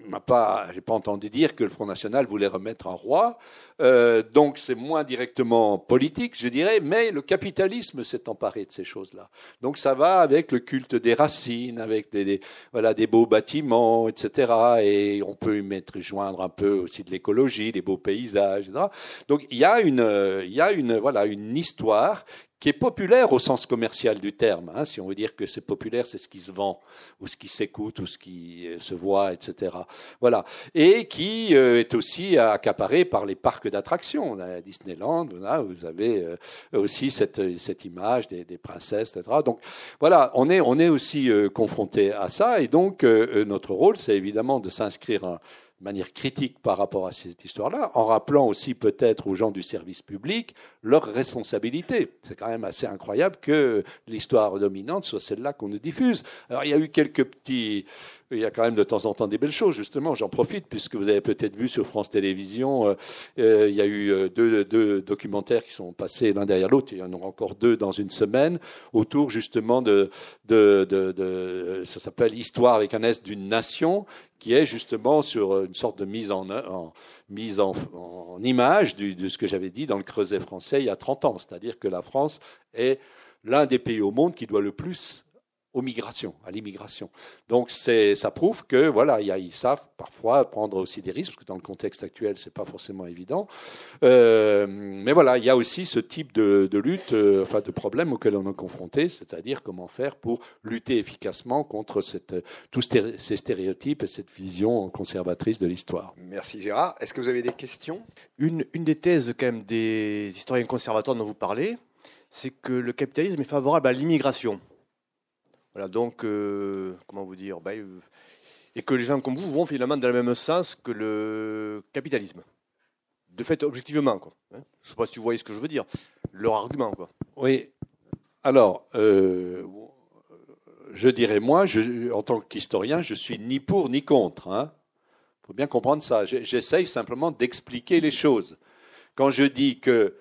m'a pas, pas entendu dire que le Front National voulait remettre un roi. Euh, donc c'est moins directement politique, je dirais, mais le capitalisme s'est emparé de ces choses-là. Donc ça va avec le culte des racines, avec des, voilà des beaux bâtiments, etc. Et on peut y mettre joindre un peu aussi de l'écologie, des beaux paysages, etc. Donc il y a une, il y a une voilà une histoire qui est populaire au sens commercial du terme. Hein, si on veut dire que c'est populaire, c'est ce qui se vend, ou ce qui s'écoute, ou ce qui euh, se voit, etc. Voilà. Et qui euh, est aussi accaparé par les parcs d'attractions. À Disneyland, vous avez euh, aussi cette, cette image des, des, princesses, etc. Donc voilà, on est, on est aussi confronté à ça. Et donc, notre rôle, c'est évidemment de s'inscrire de manière critique par rapport à cette histoire-là, en rappelant aussi peut-être aux gens du service public leurs responsabilités. C'est quand même assez incroyable que l'histoire dominante soit celle-là qu'on nous diffuse. Alors il y a eu quelques petits il y a quand même de temps en temps des belles choses, justement. J'en profite, puisque vous avez peut-être vu sur France Télévisions, euh, euh, il y a eu euh, deux, deux, documentaires qui sont passés l'un derrière l'autre. Il y en aura encore deux dans une semaine, autour justement de, de, de, de ça s'appelle Histoire avec un S d'une nation, qui est justement sur une sorte de mise en, en, image de ce que j'avais dit dans le Creuset français il y a 30 ans, c'est-à-dire que la France est l'un des pays au monde qui doit le plus aux migrations, à l'immigration. Donc ça prouve que voilà, ils savent parfois prendre aussi des risques, parce que dans le contexte actuel, c'est pas forcément évident. Euh, mais voilà, il y a aussi ce type de, lutte, euh, enfin de problème auquel on est confronté, c'est-à-dire comment faire pour lutter efficacement contre cette, tous ces stéréotypes et cette vision conservatrice de l'histoire. Merci Gérard. Est-ce que vous avez des questions? Une, une des thèses quand même des historiens conservateurs dont vous parlez, c'est que le capitalisme est favorable à l'immigration. Voilà, donc, euh, comment vous dire bah, euh, Et que les gens comme vous vont finalement dans le même sens que le capitalisme. De fait, objectivement. Quoi. Hein. je ne sais pas si vous voyez ce que je veux dire. Leur argument. Oui. Alors, euh, je dirais, moi, je, en tant qu'historien, je suis ni pour ni contre. Il hein. faut bien comprendre ça. J'essaye simplement d'expliquer les choses. Quand je dis que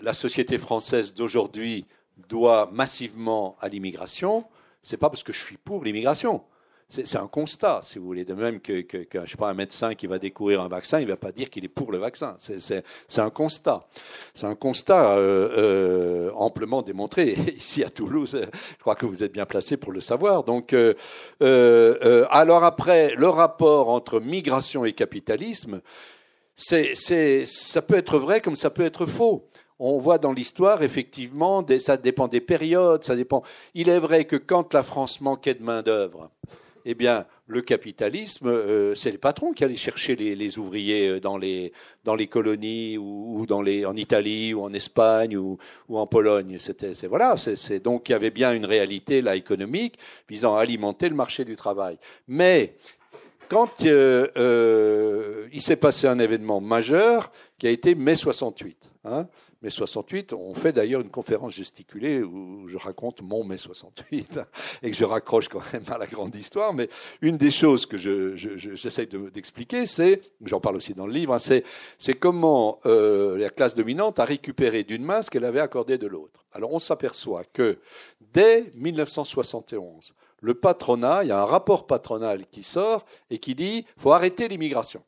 la société française d'aujourd'hui doit massivement à l'immigration, c'est pas parce que je suis pour l'immigration. C'est un constat, si vous voulez. De même que, que, je sais pas, un médecin qui va découvrir un vaccin, il va pas dire qu'il est pour le vaccin. C'est un constat. C'est un constat euh, euh, amplement démontré. <laughs> ici à Toulouse, je crois que vous êtes bien placé pour le savoir. Donc, euh, alors après, le rapport entre migration et capitalisme, c'est ça peut être vrai comme ça peut être faux on voit dans l'histoire, effectivement, ça dépend des périodes, ça dépend. Il est vrai que quand la France manquait de main-d'œuvre, eh bien, le capitalisme, euh, c'est les patrons qui allaient chercher les, ouvriers euh, dans les, dans les colonies ou, dans les, en Italie ou en Espagne ou, en Pologne. C'était, c'est, voilà, donc il y avait bien une réalité là économique visant à alimenter le marché du travail. Mais quand euh, il s'est passé un événement majeur qui a été mai 68, hein, mai 68. On fait d'ailleurs une conférence gesticulée où je raconte mon mai 68 <laughs> et que je raccroche quand même à la grande histoire. Mais une des choses que j'essaie d'expliquer, c'est, j'en parle aussi dans le livre, hein, c'est comment euh, la classe dominante a récupéré d'une main ce qu'elle avait accordé de l'autre. Alors on s'aperçoit que dès 1971, le patronat, il y a un rapport patronal qui sort et qui dit faut arrêter l'immigration.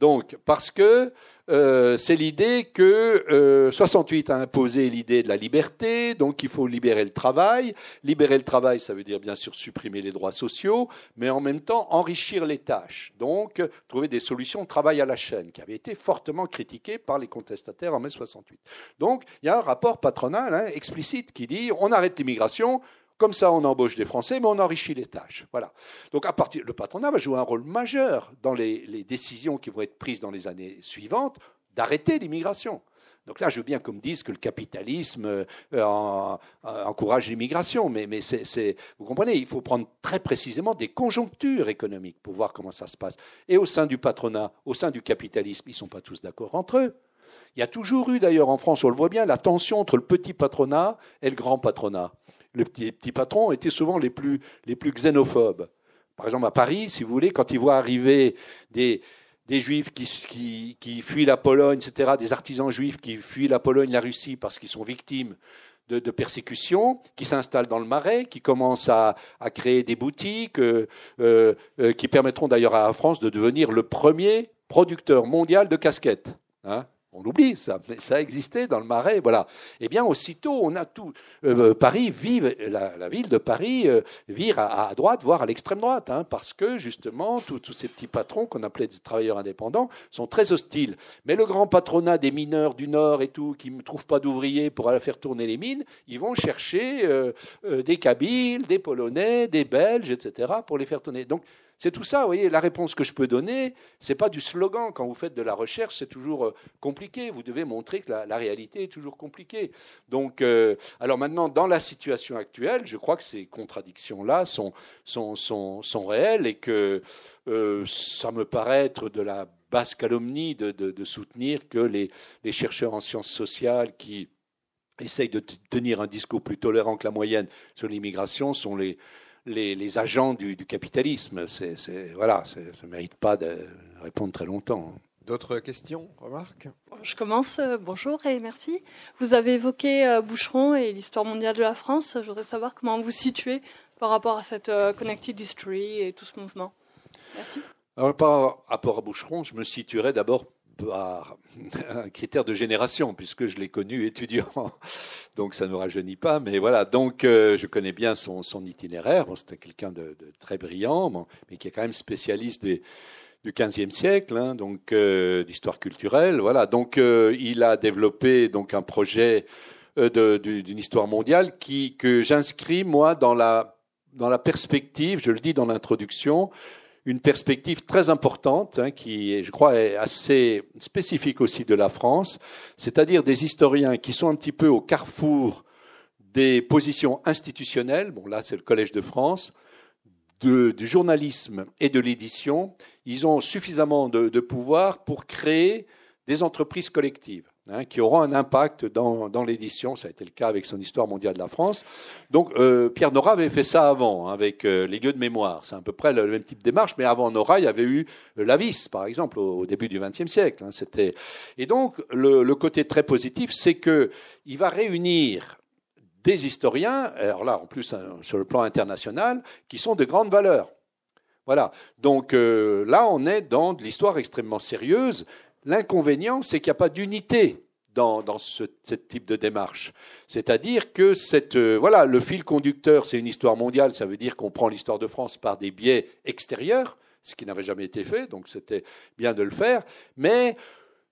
Donc, parce que euh, c'est l'idée que euh, 68 a imposé l'idée de la liberté, donc il faut libérer le travail. Libérer le travail, ça veut dire bien sûr supprimer les droits sociaux, mais en même temps enrichir les tâches. Donc trouver des solutions de travail à la chaîne, qui avait été fortement critiqué par les contestataires en mai 68. Donc il y a un rapport patronal hein, explicite qui dit on arrête l'immigration, comme ça, on embauche des Français, mais on enrichit les tâches. Voilà. Donc, à partir, le patronat va jouer un rôle majeur dans les, décisions qui vont être prises dans les années suivantes d'arrêter l'immigration. Donc là, je veux bien qu'on me dise que le capitalisme euh, encourage l'immigration, mais, vous comprenez, il faut prendre très précisément des conjonctures économiques pour voir comment ça se passe. Et au sein du patronat, au sein du capitalisme, ils ne sont pas tous d'accord entre eux. Il y a toujours eu d'ailleurs en France, on le voit bien, la tension entre le petit patronat et le grand patronat les petits, patrons étaient souvent les plus, xénophobes. Par exemple, à Paris, si vous voulez, quand ils voient arriver des, juifs qui, qui, fuient la Pologne, etc., des artisans juifs qui fuient la Pologne, la Russie, parce qu'ils sont victimes de, persécutions, qui s'installent dans le Marais, qui commencent à, à créer des boutiques, euh, euh, euh, qui permettront d'ailleurs à la France de devenir le premier producteur mondial de casquettes. Hein on oublie ça, mais ça existait dans le Marais, voilà. Eh bien, aussitôt, on a tout. Euh, Paris vive, la, ville de Paris euh, vire à, droite, voire à l'extrême droite, hein, parce que justement, tous ces petits patrons qu'on appelait des travailleurs indépendants sont très hostiles. Mais le grand patronat des mineurs du Nord et tout, qui ne trouvent pas d'ouvriers pour aller faire tourner les mines, ils vont chercher euh, des Kabyles, des Polonais, des Belges, etc., pour les faire tourner. C'est tout ça, vous voyez, la réponse que je peux donner, ce n'est pas du slogan. Quand vous faites de la recherche, c'est toujours euh, compliqué. Vous devez montrer que la, réalité est toujours compliquée. Donc, euh, alors maintenant, dans la situation actuelle, je crois que ces contradictions-là sont, sont, réelles et que euh, ça me paraît être de la basse calomnie de, soutenir que les, les chercheurs en sciences sociales qui essayent de tenir un discours plus tolérant que la moyenne sur l'immigration sont les, les, agents du, capitalisme. C'est, voilà, ça ne mérite pas de répondre très longtemps. D'autres questions, remarques? Je commence. Euh, bonjour et merci. Vous avez évoqué euh, Boucheron et l'histoire mondiale de la France. Je voudrais savoir comment vous situez par rapport à cette euh, Connected History et tout ce mouvement. Merci. Alors, par rapport à Boucheron, je me situerais d'abord par un critère de génération, puisque je l'ai connu étudiant. Donc ça ne rajeunit pas. Mais voilà, donc euh, je connais bien son, son itinéraire. Bon, C'était quelqu'un de, très brillant, mais qui est quand même spécialiste des, du XVe siècle, hein, donc euh, d'histoire culturelle. Voilà, donc euh, il a développé donc un projet d'une histoire mondiale qui que j'inscris moi dans la dans la perspective, je le dis dans l'introduction, une perspective très importante hein, qui, je crois, est assez spécifique aussi de la France, c'est-à-dire des historiens qui sont un petit peu au carrefour des positions institutionnelles. Bon, là, c'est le Collège de France. Du journalisme et de l'édition, ils ont suffisamment de pouvoir pour créer des entreprises collectives. Hein, qui auront un impact dans, dans l'édition. Ça a été le cas avec son Histoire mondiale de la France. Donc euh, Pierre Nora avait fait ça avant, hein, avec euh, les lieux de mémoire. C'est à peu près le, même type de démarche, mais avant Nora, il y avait eu euh, Lavis, par exemple, au, au début du XXe siècle. Hein, c'était et donc le, le, côté très positif, c'est que il va réunir des historiens, alors là en plus hein, sur le plan international, qui sont de grande valeur. Voilà. Donc euh, là, on est dans de l'histoire extrêmement sérieuse L'inconvénient, c'est qu'il n'y a pas d'unité dans, dans ce, type de démarche. C'est-à-dire que cette, euh, voilà, le fil conducteur, c'est une histoire mondiale, ça veut dire qu'on prend l'histoire de France par des biais extérieurs, ce qui n'avait jamais été fait, donc c'était bien de le faire, mais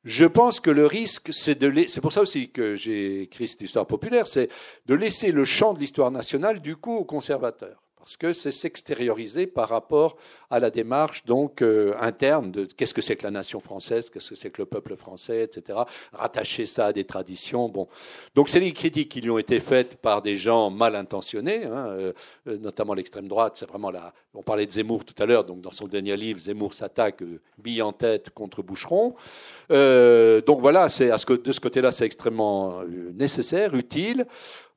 je pense que le risque, c'est de c'est pour ça aussi que j'ai écrit cette histoire populaire, c'est de laisser le champ de l'histoire nationale du coup aux conservateurs parce que c'est s'extérioriser par rapport à la démarche donc euh, interne de qu'est-ce que c'est que la nation française, qu'est-ce que c'est que le peuple français, etc. Rattacher ça à des traditions. Bon, donc c'est les critiques qui lui ont été faites par des gens mal intentionnés, hein, euh, notamment l'extrême droite. C'est vraiment là. On parlait de Zemmour tout à l'heure, donc dans son dernier livre, Zemmour s'attaque euh, en tête contre Boucheron. Euh, donc voilà, c'est à ce que de ce côté-là, c'est extrêmement euh, nécessaire, utile.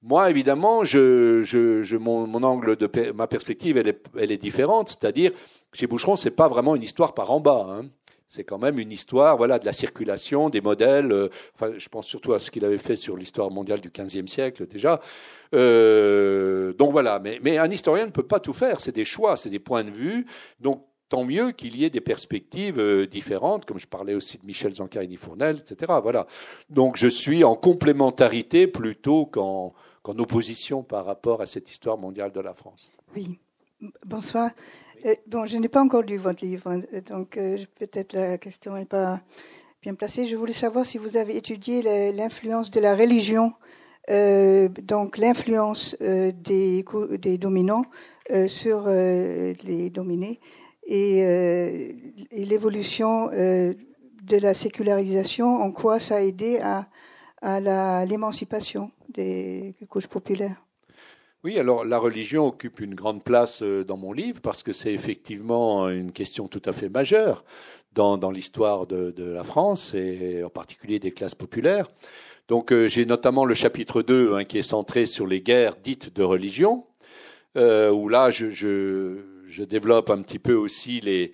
Moi, évidemment, je, je, je mon, mon, angle de ma perspective, elle est, elle est différente. C'est-à-dire, chez Boucheron, c'est pas vraiment une histoire par en bas. Hein. C'est quand même une histoire, voilà, de la circulation, des modèles. Euh, enfin, je pense surtout à ce qu'il avait fait sur l'histoire mondiale du XVe siècle déjà. Euh, donc voilà. Mais, mais un historien ne peut pas tout faire. C'est des choix, c'est des points de vue. Donc tant mieux qu'il y ait des perspectives euh, différentes, comme je parlais aussi de Michel Zancarini-Fournel, etc. Voilà. Donc je suis en complémentarité plutôt qu'en qu'en opposition par rapport à cette histoire mondiale de la France. Oui, bonsoir. Euh, bon, je n'ai pas encore lu votre livre, donc euh, peut-être la question n'est pas bien placée. Je voulais savoir si vous avez étudié l'influence de la religion, euh, donc l'influence des, dominants sur les dominés et, l'évolution de la sécularisation, en quoi ça a aidé à l'émancipation des couches populaires. Oui, alors la religion occupe une grande place euh, dans mon livre parce que c'est effectivement une question tout à fait majeure dans, dans l'histoire de, de, la France et en particulier des classes populaires. Donc euh, j'ai notamment le chapitre 2 hein, qui est centré sur les guerres dites de religion, euh, où là je, je, développe un petit peu aussi les,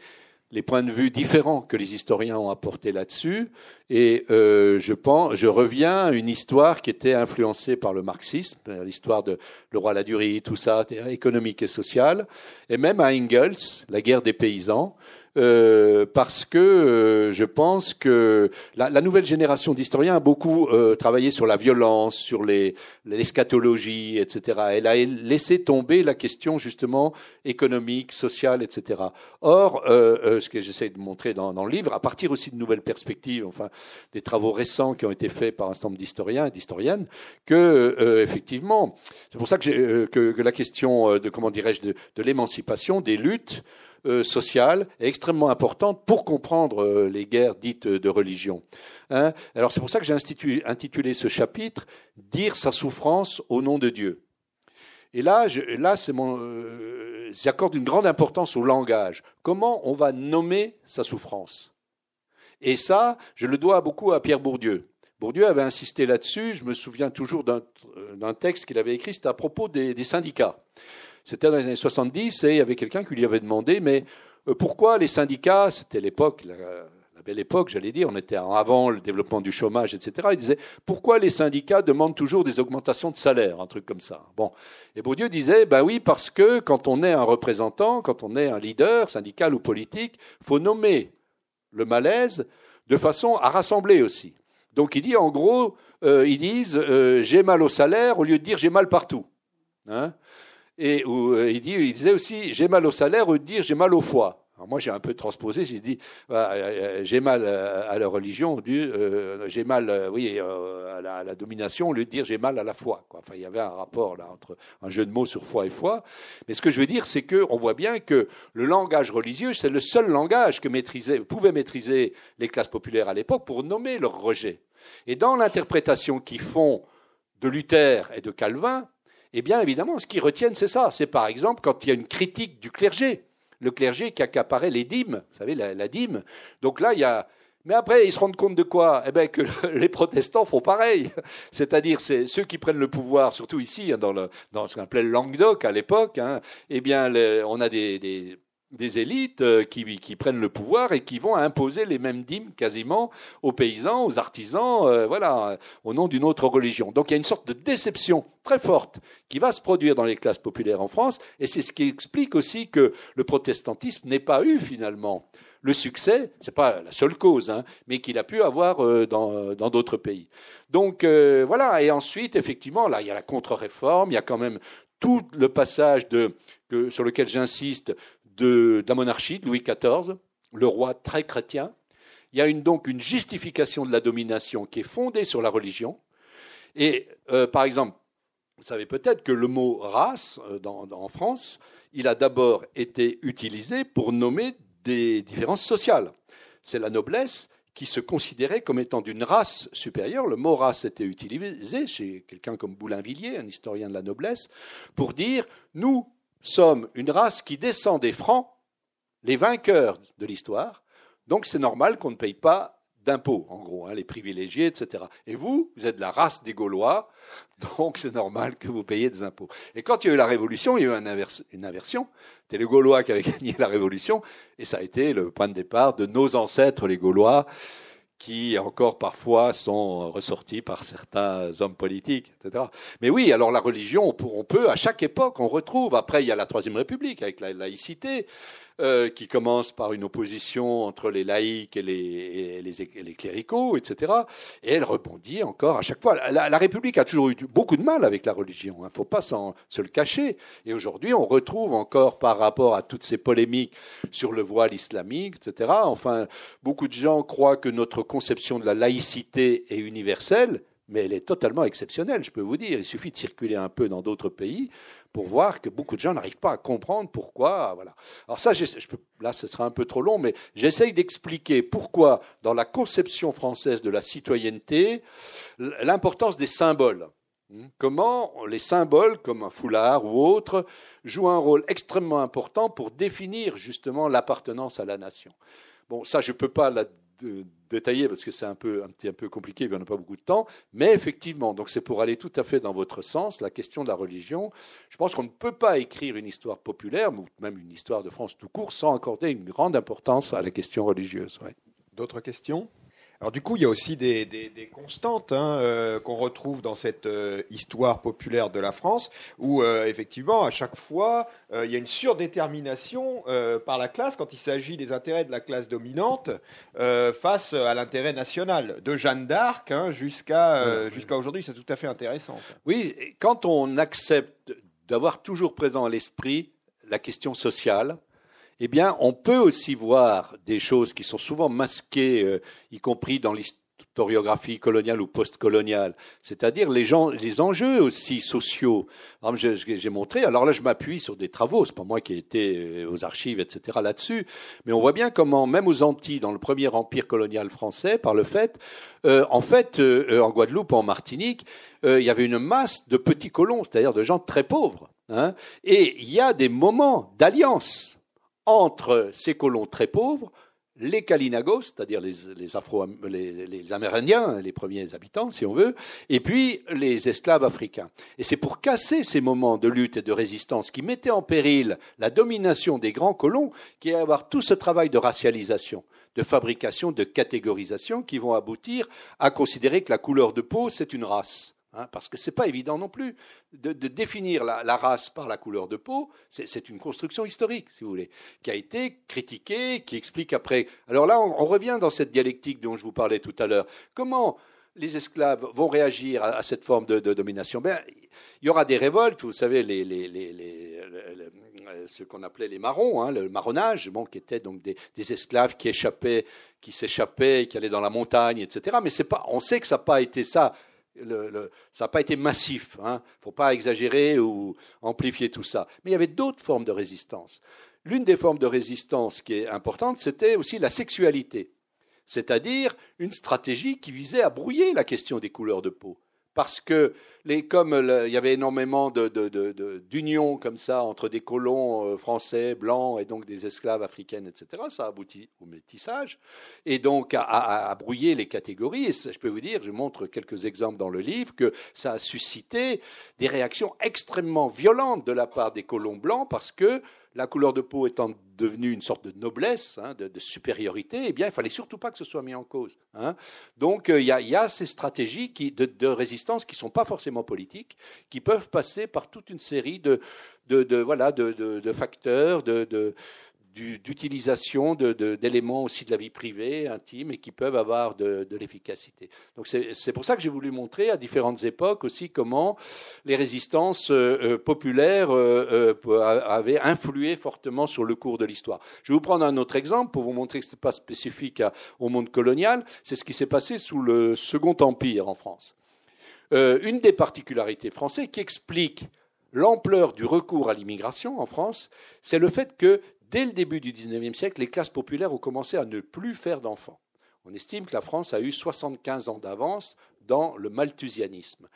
les points de vue différents que les historiens ont apportés là-dessus. Et euh, je pense, je reviens à une histoire qui était influencée par le marxisme, l'histoire de le roi Ladurie, tout ça, économique et social, et même à Engels, la guerre des paysans, euh, parce que euh, je pense que la, la nouvelle génération d'historiens a beaucoup euh, travaillé sur la violence, sur les l'eschatologie, etc. Elle a laissé tomber la question justement économique, sociale, etc. Or, euh, euh, ce que j'essaie de montrer dans, dans, le livre, à partir aussi de nouvelles perspectives, enfin des travaux récents qui ont été faits par un certain nombre d'historiens et d'historiennes, que effectivement, c'est pour ça que, que, que, la question de comment dirais-je de, de l'émancipation, des luttes euh, sociale est extrêmement importante pour comprendre euh, les guerres dites de religion. Hein Alors c'est pour ça que j'ai intitulé ce chapitre Dire sa souffrance au nom de Dieu. Et là, là mon, euh, j'accorde une grande importance au langage. Comment on va nommer sa souffrance? Et ça, je le dois beaucoup à Pierre Bourdieu. Bourdieu avait insisté là-dessus. Je me souviens toujours d'un texte qu'il avait écrit, c'était à propos des syndicats. C'était dans les années 70 et il y avait quelqu'un qui lui avait demandé, mais euh, pourquoi les syndicats, c'était l'époque, la, belle époque, j'allais dire, on était avant le développement du chômage, etc. Il disait pourquoi les syndicats demandent toujours des augmentations de salaire, un truc comme ça. Bon, et Bourdieu disait ben oui parce que quand on est un représentant, quand on est un leader syndical ou politique, faut nommer le malaise de façon à rassembler aussi. Donc il dit en gros, euh, ils disent euh, j'ai mal au salaire au lieu de dire j'ai mal partout. Hein et euh, il, dit, il disait aussi j'ai mal au salaire au de dire j'ai mal au foie. Alors moi, j'ai un peu transposé, j'ai dit, bah, j'ai mal à la religion, j'ai mal, oui, à la, domination, au lieu de dire j'ai mal à la foi. Quoi. Enfin, il y avait un rapport là entre un jeu de mots sur foi et foi. Mais ce que je veux dire, c'est qu'on voit bien que le langage religieux, c'est le seul langage que maîtrisaient, pouvaient maîtriser les classes populaires à l'époque pour nommer leur rejet. Et dans l'interprétation qu'ils font de Luther et de Calvin, eh bien, évidemment, ce qu'ils retiennent, c'est ça. C'est par exemple quand il y a une critique du clergé le clergé qui accaparait les dîmes, vous savez, la, dîme. Donc là, il y a. Mais après, ils se rendent compte de quoi? Eh bien, que <laughs> les protestants font pareil. <laughs> C'est-à-dire, c'est ceux qui prennent le pouvoir, surtout ici, hein, dans, le, dans ce qu'on appelait le Languedoc à l'époque. Hein, eh bien, on a des des élites euh, qui, prennent le pouvoir et qui vont imposer les mêmes dîmes quasiment aux paysans, aux artisans, euh, voilà, au nom d'une autre religion. Donc il y a une sorte de déception très forte qui va se produire dans les classes populaires en France, et c'est ce qui explique aussi que le protestantisme n'ait pas eu finalement le succès, c'est pas la seule cause, hein, mais qu'il a pu avoir euh, dans d'autres pays. Donc voilà, et ensuite effectivement là il y a la contre-réforme, il y a quand même tout le passage de, sur lequel j'insiste de, la monarchie, de Louis XIV, le roi très chrétien. Il y a donc une justification de la domination qui est fondée sur la religion. Et euh, par exemple, vous savez peut-être que le mot race euh, en France, il a d'abord été utilisé pour nommer des différences sociales. C'est la noblesse qui se considérait comme étant d'une race supérieure. Le mot race était utilisé chez quelqu'un comme Boulainvilliers, un historien de la noblesse, pour dire nous, sommes une race qui descend des Francs, les vainqueurs de l'histoire, donc c'est normal qu'on ne paye pas d'impôts, en gros, hein, les privilégiés, etc. Et vous, vous êtes la race des Gaulois, donc c'est normal que vous payiez des impôts. Et quand il y a eu la Révolution, il y a eu une, inversion. C'était les Gaulois qui avaient <laughs> gagné la Révolution, et ça a été le point de départ de nos ancêtres, les Gaulois, qui encore parfois sont ressortis par certains hommes politiques, etc. Mais oui, alors la religion, on peut, à chaque époque, on retrouve, après il y a la Troisième République avec la laïcité, euh, qui commence par une opposition entre les laïcs et les, les, les, cléricaux, etc. Et elle rebondit encore à chaque fois. La, la République a toujours eu beaucoup de mal avec la religion, il hein, ne faut pas se le cacher. Et aujourd'hui, on retrouve encore par rapport à toutes ces polémiques sur le voile islamique, etc. Enfin, beaucoup de gens croient que notre conception de la laïcité est universelle mais elle est totalement exceptionnelle, je peux vous dire. Il suffit de circuler un peu dans d'autres pays pour voir que beaucoup de gens n'arrivent pas à comprendre pourquoi. Voilà. Alors ça, je peux, là, ce sera un peu trop long, mais j'essaye d'expliquer pourquoi, dans la conception française de la citoyenneté, l'importance des symboles. Hmm? Comment les symboles, comme un foulard ou autre, jouent un rôle extrêmement important pour définir justement l'appartenance à la nation. Bon, ça, je ne peux pas la détailler parce que c'est un peu, un, petit, un peu compliqué, il n'y a pas beaucoup de temps. Mais effectivement, donc c'est pour aller tout à fait dans votre sens, la question de la religion. Je pense qu'on ne peut pas écrire une histoire populaire, ou même une histoire de France tout court, sans accorder une grande importance à la question religieuse. D'autres questions? Alors du coup, il y a aussi des, constantes hein, euh, qu'on retrouve dans cette euh, histoire populaire de la France, où euh, effectivement, à chaque fois, il y a une surdétermination par la classe quand il s'agit des intérêts de la classe dominante face à l'intérêt national, de Jeanne d'Arc hein, jusqu'à jusqu'à aujourd'hui. C'est tout à fait intéressant. Oui, quand on accepte d'avoir toujours présent à l'esprit la question sociale, eh bien, on peut aussi voir des choses qui sont souvent masquées, euh, y compris dans l'historiographie coloniale ou postcoloniale, c'est-à-dire les, les enjeux aussi sociaux. J'ai montré, alors là je m'appuie sur des travaux, c'est pas moi qui ai été euh, aux archives, etc. là-dessus, mais on voit bien comment, même aux Antilles, dans le premier empire colonial français, par le fait, euh, en fait, en Guadeloupe, en Martinique, il y avait une masse de petits colons, c'est-à-dire de gens très pauvres. Hein, et il y a des moments d'alliance entre ces colons très pauvres, les Kalinagos, c'est-à-dire les, les, Amérindiens, les premiers habitants, si on veut, et puis les esclaves africains. Et c'est pour casser ces moments de lutte et de résistance qui mettaient en péril la domination des grands colons qu'il y a avoir tout ce travail de racialisation de fabrication, de catégorisation qui vont aboutir à considérer que la couleur de peau, c'est une race. Hein, parce que ce n'est pas évident non plus de, définir la, race par la couleur de peau. C'est une construction historique, si vous voulez, qui a été critiquée, qui explique après. Alors là, on, revient dans cette dialectique dont je vous parlais tout à l'heure. Comment les esclaves vont réagir à, cette forme de, domination? Ben, Il y aura des révoltes, vous savez, les, ce qu'on appelait les marrons, hein, le marronnage, bon, qui étaient donc des, esclaves qui échappaient, qui s'échappaient, qui allaient dans la montagne, etc. Mais pas, on sait que ça n'a pas été ça ça n'a pas été massif. Il hein. ne faut pas exagérer ou amplifier tout ça. Mais il y avait d'autres formes de résistance. L'une des formes de résistance qui est importante, c'était aussi la sexualité, c'est-à-dire une stratégie qui visait à brouiller la question des couleurs de peau parce que comme il y avait énormément d'unions comme ça entre des colons euh, français, blancs et donc des esclaves africaines, etc., ça aboutit au métissage et donc à, brouiller les catégories. Et je peux vous dire, je montre quelques exemples dans le livre, que ça a suscité des réactions extrêmement violentes de la part des colons blancs parce que la couleur de peau étant devenue une sorte de noblesse, hein, de, supériorité, eh bien, il fallait surtout pas que ce soit mis en cause. Hein. Donc, euh, il y, a ces stratégies de, résistance qui ne sont pas forcément politiques, qui peuvent passer par toute une série de, voilà, de, facteurs, de, d'utilisation d'éléments aussi de la vie privée, intime, et qui peuvent avoir de, l'efficacité. Donc c'est pour ça que j'ai voulu montrer à différentes époques aussi comment les résistances euh, euh, populaires euh, avaient influé fortement sur le cours de l'histoire. Je vais vous prendre un autre exemple pour vous montrer que ce n'est pas spécifique au monde colonial, c'est ce qui s'est passé sous le Second Empire en France. une des particularités françaises qui explique l'ampleur du recours à l'immigration en France, c'est le fait que Dès le début du XIXe siècle, les classes populaires ont commencé à ne plus faire d'enfants. On estime que la France a eu 75 ans d'avance dans le malthusianisme.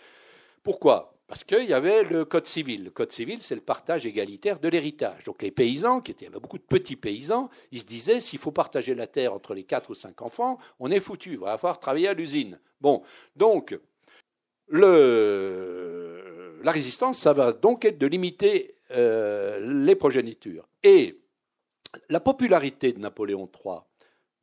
Pourquoi? Parce qu'il y avait le Code civil. Le Code civil, c'est le partage égalitaire de l'héritage. Donc les paysans, qui étaient, il y avait beaucoup de petits paysans, ils se disaient, s'il faut partager la terre entre les quatre ou cinq enfants, on est foutu, il va falloir travailler à l'usine. Bon, donc, la résistance, ça va donc être de limiter euh, les progénitures. Et la popularité de Napoléon III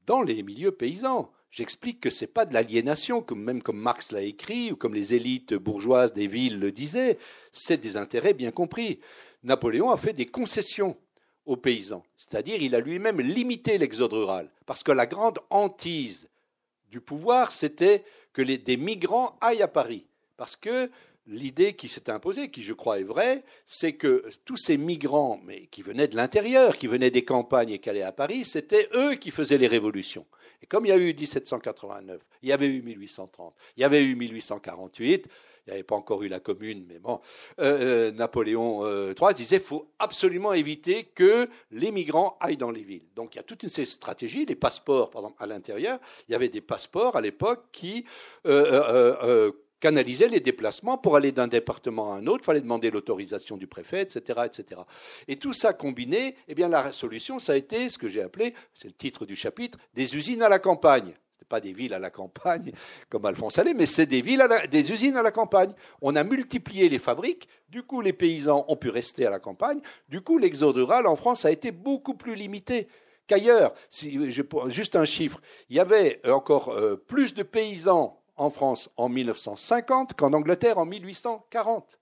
dans les milieux paysans. J'explique que ce n'est pas de l'aliénation, même comme Marx l'a écrit, ou comme les élites bourgeoises des villes le disaient, c'est des intérêts bien compris. Napoléon a fait des concessions aux paysans, c'est-à-dire il a lui-même limité l'exode rural, parce que la grande hantise du pouvoir, c'était que des migrants aillent à Paris, parce que l'idée qui s'est imposée, qui je crois est vraie, c'est que tous ces migrants, mais qui venaient de l'intérieur, qui venaient des campagnes et qui allaient à Paris, c'était eux qui faisaient les révolutions. Et comme il y a eu 1789, il y avait eu 1830, il y avait eu 1848, il n'y avait pas encore eu la commune, mais bon, euh, euh, Napoléon III euh, disait qu'il faut absolument éviter que les migrants aillent dans les villes. Donc il y a toute une stratégie, les passeports, à l'intérieur, il y avait des passeports à l'époque qui canaliser les déplacements pour aller d'un département à un autre, il fallait demander l'autorisation du préfet, etc., etc. Et tout ça combiné, eh bien la solution, ça a été ce que j'ai appelé, c'est le titre du chapitre, des usines à la campagne. Pas des villes à la campagne <laughs> comme Alphonse Allais, mais c'est des villes, des usines à la campagne. On a multiplié les fabriques, du coup les paysans ont pu rester à la campagne, du coup l'exode rural en France a été beaucoup plus limité qu'ailleurs. Si, juste un chiffre, il y avait encore euh, plus de paysans en France en 1950 qu'en Angleterre en 1840.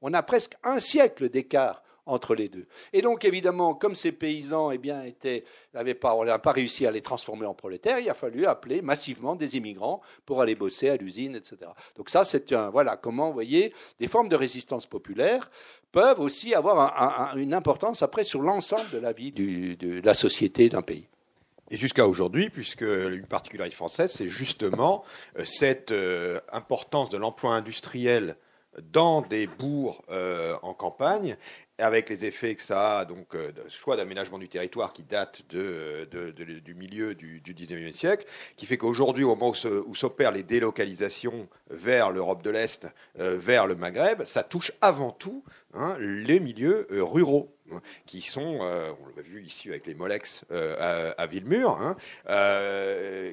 On a presque un siècle d'écart entre les deux. Et donc, évidemment, comme ces paysans eh bien, étaient, n'avaient pas, pas réussi à les transformer en prolétaires, il a fallu appeler massivement des immigrants pour aller bosser à l'usine, etc. Donc ça, c'est un, voilà, comment, vous voyez, des formes de résistance populaire peuvent aussi avoir une importance après sur l'ensemble de la vie de la société d'un pays et jusqu'à aujourd'hui, puisque une particularité française, c'est justement euh, cette euh, importance de l'emploi industriel dans des bourgs euh, en campagne avec les effets que ça a, donc euh, choix d'aménagement du territoire qui date du milieu du, du 19e siècle, qui fait qu'aujourd'hui, au moment où s'opèrent les délocalisations vers l'Europe de l'Est, euh, vers le Maghreb, ça touche avant tout hein, les milieux euh, ruraux hein, qui sont, on l'a vu ici avec les Molex à, à, Villemur, hein,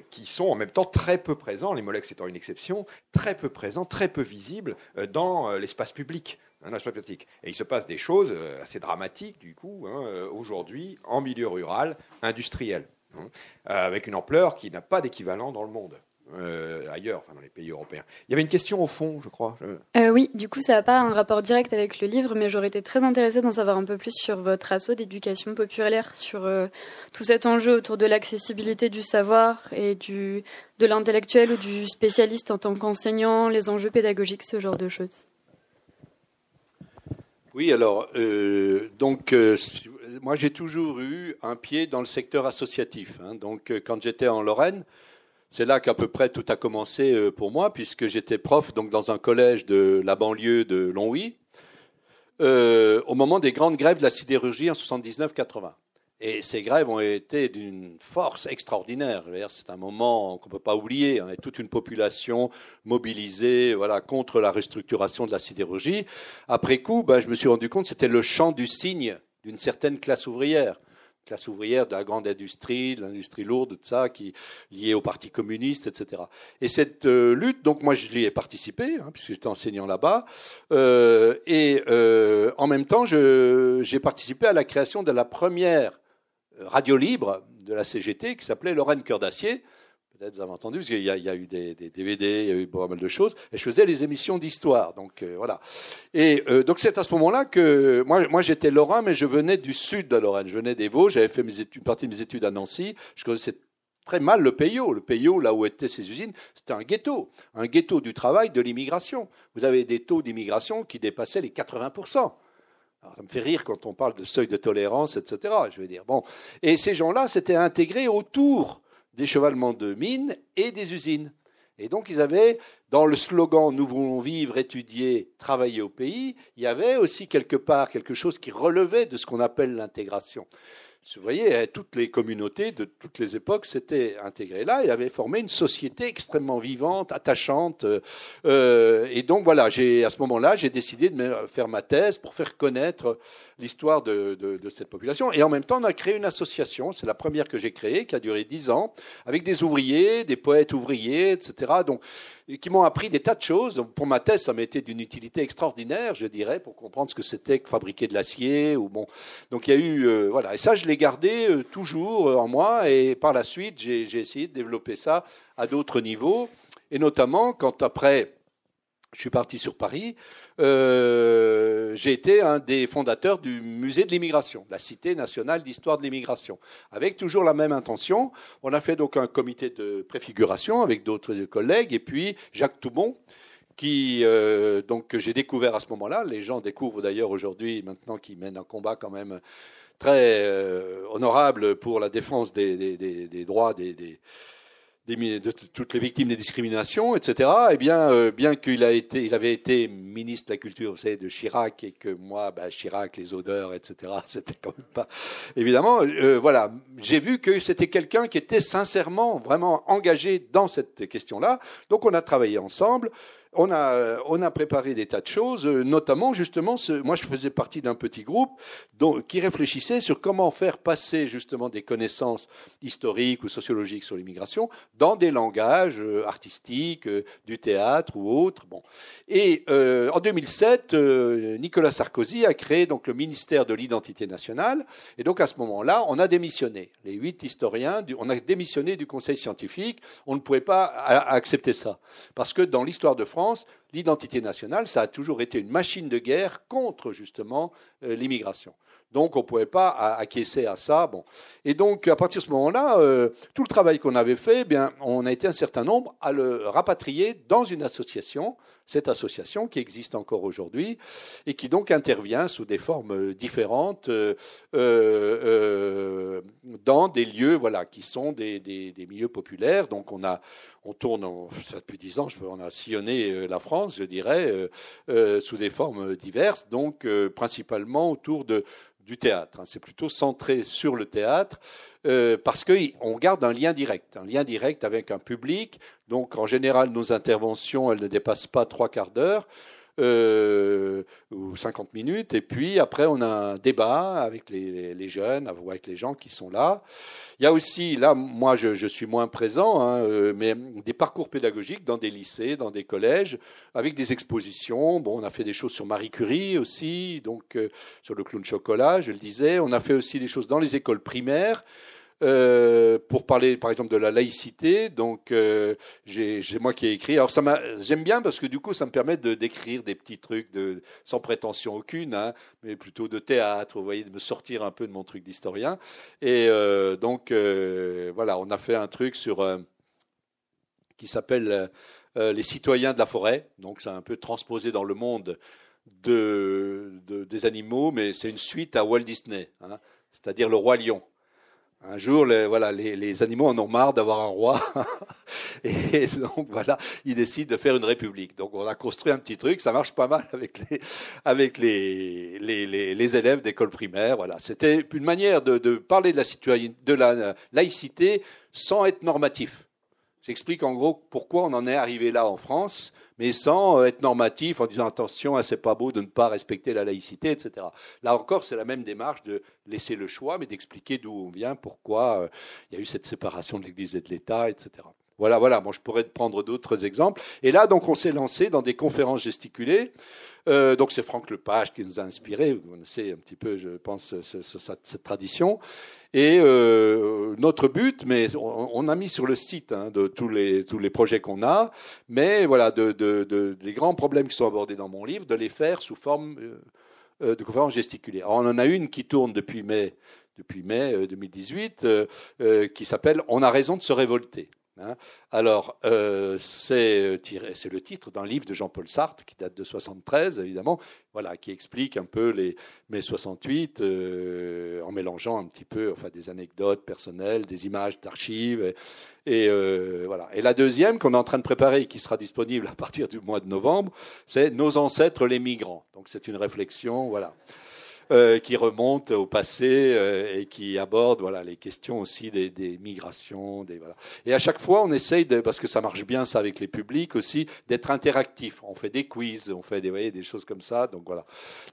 qui sont en même temps très peu présents, les Molex étant une exception, très peu présents, très peu visibles dans l'espace public un aspect pratique. Et il se passe des choses euh, assez dramatiques, du coup, hein, euh, aujourd'hui, en milieu rural, industriel, hein, euh, avec une ampleur qui n'a pas d'équivalent dans le monde. ailleurs, enfin dans les pays européens. Il y avait une question au fond, je crois. oui, du coup, ça n'a pas un rapport direct avec le livre, mais j'aurais été très intéressée d'en savoir un peu plus sur votre assaut d'éducation populaire, sur tout cet enjeu autour de l'accessibilité du savoir et de l'intellectuel ou du spécialiste en tant qu'enseignant, les enjeux pédagogiques, ce genre de choses. Oui, alors, euh, donc, euh, moi j'ai toujours eu un pied dans le secteur associatif. Hein. donc, euh, quand j'étais en Lorraine, c'est là qu'à peu près tout a commencé pour moi, puisque j'étais prof donc dans un collège de la banlieue de Longwy, au moment des grandes grèves de la sidérurgie en 79-80. Et ces grèves ont été d'une force extraordinaire. C'est un moment qu'on ne peut pas oublier. On est toute une population mobilisée voilà, contre la restructuration de la sidérurgie. Après coup, ben, je me suis rendu compte que c'était le chant du cygne d'une certaine classe ouvrière. Classe ouvrière de la grande industrie, de l'industrie lourde, de ça, qui liée au Parti communiste, etc. Et cette euh, lutte, donc moi je l'y ai participé, hein, puisque j'étais enseignant là-bas, euh, et euh, en même temps j'ai participé à la création de la première radio libre de la CGT qui s'appelait Lorraine Cœur d'Acier. Peut-être vous avez entendu, parce qu'il y, a eu des, DVD, il y a eu pas mal de choses. Et je faisais les émissions d'histoire. Donc euh, voilà. Et euh, donc c'est à ce moment-là que moi, j'étais lorrain, mais je venais du sud de Lorraine. Je venais des Vosges. J'avais fait une partie de mes études à Nancy. Je connaissais très mal le Peyo. Le Peyo, là où étaient ces usines, c'était un ghetto. Un ghetto du travail, de l'immigration. Vous avez des taux d'immigration qui dépassaient les 80 ça me fait rire quand on parle de seuil de tolérance, etc. Je veux dire, bon. Et ces gens-là s'étaient intégrés autour des chevalements de mines et des usines. Et donc, ils avaient, dans le slogan Nous voulons vivre, étudier, travailler au pays, il y avait aussi quelque part quelque chose qui relevait de ce qu'on appelle l'intégration. Vous voyez, hein, toutes les communautés de toutes les époques s'étaient intégrées là et avaient formé une société extrêmement vivante, attachante. Euh, et donc voilà, à ce moment-là, j'ai décidé de faire ma thèse pour faire connaître l'histoire de, cette population. Et en même temps, on a créé une association, c'est la première que j'ai créée, qui a duré dix ans, avec des ouvriers, des poètes ouvriers, etc. Donc, qui m'ont appris des tas de choses. Donc, pour ma thèse, ça m'a été d'une utilité extraordinaire, je dirais, pour comprendre ce que c'était que fabriquer de l'acier. Ou bon. Donc, il y a eu, euh, voilà. Et ça, je l'ai gardé euh, toujours euh, en moi. Et par la suite, j'ai essayé de développer ça à d'autres niveaux. Et notamment, quand après, je suis parti sur Paris, euh, j'ai été un des fondateurs du musée de l'immigration, la Cité nationale d'histoire de l'immigration, avec toujours la même intention. On a fait donc un comité de préfiguration avec d'autres collègues, et puis Jacques Toubon, qui euh, donc que j'ai découvert à ce moment-là. Les gens découvrent d'ailleurs aujourd'hui, maintenant, qui mène un combat quand même très euh, honorable pour la défense des, des, des, des droits des de toutes les victimes des discriminations, etc. Eh bien, euh, bien qu'il a été, il avait été ministre de la Culture, vous savez, de Chirac, et que moi, bah, Chirac, les odeurs, etc. <laughs> C'était quand même pas évidemment. Euh, voilà, j'ai vu que c'était quelqu'un qui était sincèrement, vraiment engagé dans cette question-là. Donc, on a travaillé ensemble on a, préparé des tas de choses, euh, notamment justement, moi je faisais partie d'un petit groupe qui réfléchissait sur comment faire passer justement des connaissances historiques ou sociologiques sur l'immigration dans des langages euh, artistiques, euh, du théâtre ou autres. Bon. Et en 2007, Nicolas Sarkozy a créé donc le ministère de l'identité nationale, et donc à ce moment-là, on a démissionné. Les huit historiens, on a démissionné du Conseil scientifique. On ne pouvait pas accepter ça parce que dans l'histoire de France l'identité nationale, ça a toujours été une machine de guerre contre justement euh, l'immigration. Donc on ne pouvait pas acquiescer à ça. Bon. Et donc à partir de ce moment-là, euh, tout le travail qu'on avait fait, eh bien, on a été un certain nombre à le rapatrier dans une association cette association qui existe encore aujourd'hui et qui donc intervient sous des formes différentes euh, euh, dans des lieux voilà, qui sont des, des, milieux populaires. Donc on, a, on tourne, ça depuis dix ans, on a sillonné la France, je dirais, sous des formes diverses, donc principalement autour de, du théâtre. Hein. C'est plutôt centré sur le théâtre euh, parce qu'on garde un lien direct, un lien direct avec un public. Donc en général, nos interventions, elles ne dépassent pas trois quarts d'heure. Euh, ou 50 minutes, et puis après on a un débat avec les, les, jeunes, avec les gens qui sont là. Il y a aussi, là, moi je, je suis moins présent, hein, euh, mais des parcours pédagogiques dans des lycées, dans des collèges, avec des expositions. Bon, on a fait des choses sur Marie Curie aussi, donc euh, sur le clown chocolat, je le disais. On a fait aussi des choses dans les écoles primaires. Euh, pour parler par exemple de la laïcité. Donc euh, j'ai moi qui ai écrit. Alors ça j'aime bien parce que du coup ça me permet de d'écrire des petits trucs de sans prétention aucune, hein, mais plutôt de théâtre. Vous voyez, de me sortir un peu de mon truc d'historien. Et euh, donc voilà, on a fait un truc sur qui s'appelle les citoyens de la forêt. Donc c'est un peu transposé dans le monde. De, de, des animaux, mais c'est une suite à Walt Disney, hein, c'est-à-dire le roi lion. Un jour, les, voilà, les, les, animaux en ont marre d'avoir un roi, <laughs> et donc voilà, ils décident de faire une république. Donc on a construit un petit truc, ça marche pas mal avec les, avec les, les, les élèves d'école primaire. Voilà, c'était une manière de, de parler de la, de la laïcité sans être normatif. J'explique en gros pourquoi on en est arrivé là en France mais sans euh, être normatif en disant attention, hein, c'est pas beau de ne pas respecter la laïcité, etc. Là encore, c'est la même démarche de laisser le choix, mais d'expliquer d'où on vient, pourquoi euh, il y a eu cette séparation de l'Église et de l'État, etc. Voilà, voilà. Moi, je pourrais prendre d'autres exemples. Et là, donc, on s'est lancé dans des conférences gesticulées. Euh, donc, c'est Franck Lepage qui nous a inspiré. Vous connaissez un petit peu, je pense, cette tradition. Et euh, notre but, mais on, a mis sur le site hein, de tous les projets qu'on a, mais voilà, les grands problèmes qui sont abordés dans mon livre, de les faire sous forme euh, de conférences gesticulées. On en a une qui tourne depuis mai depuis mai 2018, qui s'appelle On a raison de se révolter. Hein. Alors, euh, euh, c'est le titre d'un livre de Jean-Paul Sartre qui date de 73, évidemment, voilà, qui explique un peu les mai 68 euh, en mélangeant un petit peu, enfin, des anecdotes personnelles, des images d'archives, et, voilà. Et la deuxième qu'on est en train de préparer, et qui sera disponible à partir du mois de novembre, c'est Nos ancêtres les migrants. Donc, c'est une réflexion, voilà. Euh, qui remonte au passé euh, et qui aborde voilà les questions aussi des, des migrations, des voilà. Et à chaque fois, on essaye de, parce que ça marche bien ça avec les publics aussi, d'être interactif. On fait des quiz, on fait des, voyez, des choses comme ça. Donc voilà.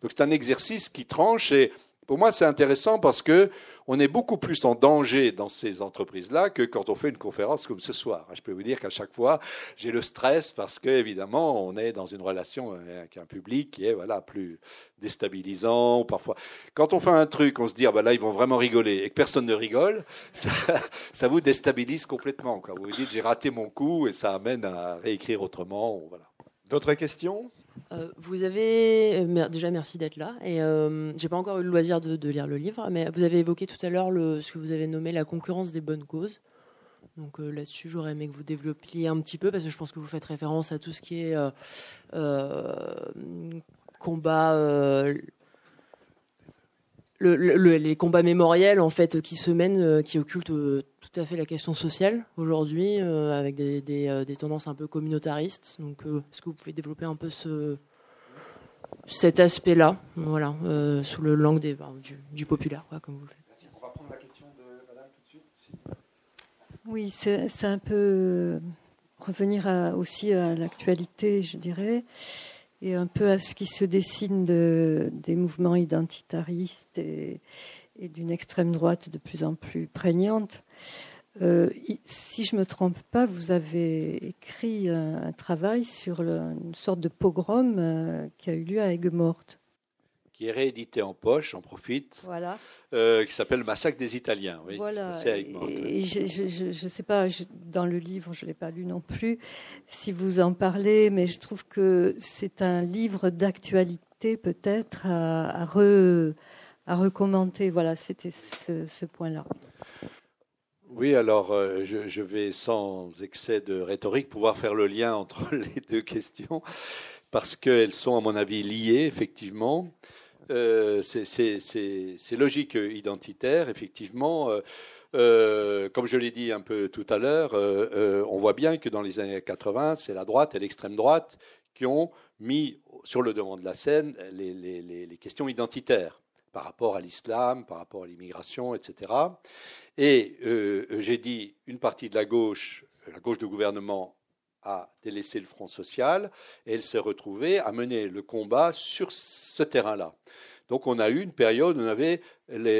Donc c'est un exercice qui tranche et pour moi, c'est intéressant parce que on est beaucoup plus en danger dans ces entreprises-là que quand on fait une conférence comme ce soir. Je peux vous dire qu'à chaque fois, j'ai le stress parce que, évidemment, on est dans une relation avec un public qui est voilà plus déstabilisant. Parfois, quand on fait un truc, on se dit ah ben là ils vont vraiment rigoler et que personne ne rigole, <laughs> ça, vous déstabilise complètement. Quoi. Vous vous dites j'ai raté mon coup et ça amène à réécrire autrement. Voilà. D'autres questions? Euh, vous avez euh, déjà merci d'être là et euh, j'ai pas encore eu le loisir de, lire le livre, mais vous avez évoqué tout à l'heure ce que vous avez nommé la concurrence des bonnes causes. Donc là-dessus, j'aurais aimé que vous développiez un petit peu parce que je pense que vous faites référence à tout ce qui est combat les combats mémoriels en fait qui se mènent, qui occultent tout à fait la question sociale aujourd'hui, euh, avec des, euh, des, tendances un peu communautaristes. Donc, euh, est-ce que vous pouvez développer un peu ce, cet aspect-là, voilà, sous le langue des, du, populaire, quoi, comme vous le faites On va prendre la question de Madame tout de suite. Oui, c'est un peu revenir aussi à l'actualité, je dirais, et un peu à ce qui se dessine de, des mouvements identitaristes et, et d'une extrême droite de plus en plus prégnante. Euh, si je ne me trompe pas, vous avez écrit un, travail sur une sorte de pogrom euh, qui a eu lieu à Aigues-Mortes. Qui est réédité en poche, j'en profite. Voilà. Euh, qui s'appelle Massacre des Italiens. Oui, voilà. Et je ne sais pas, dans le livre, je ne l'ai pas lu non plus, si vous en parlez, mais je trouve que c'est un livre d'actualité peut-être à, à re à recommenter. Voilà, c'était ce, point-là. Oui, alors euh, je, vais sans excès de rhétorique pouvoir faire le lien entre <laughs> les deux questions, parce qu'elles sont, à mon avis, liées, effectivement. Euh, c'est logique identitaire, effectivement. Euh, comme je l'ai dit un peu tout à l'heure, on voit bien que dans les années 80, c'est la droite et l'extrême droite qui ont mis sur le devant de la scène les questions identitaires par rapport à l'islam, par rapport à l'immigration, etc. Et j'ai dit une partie de la gauche, la gauche du gouvernement, a délaissé le Front social et elle s'est retrouvée à mener le combat sur ce terrain-là. Donc on a eu une période où on avait,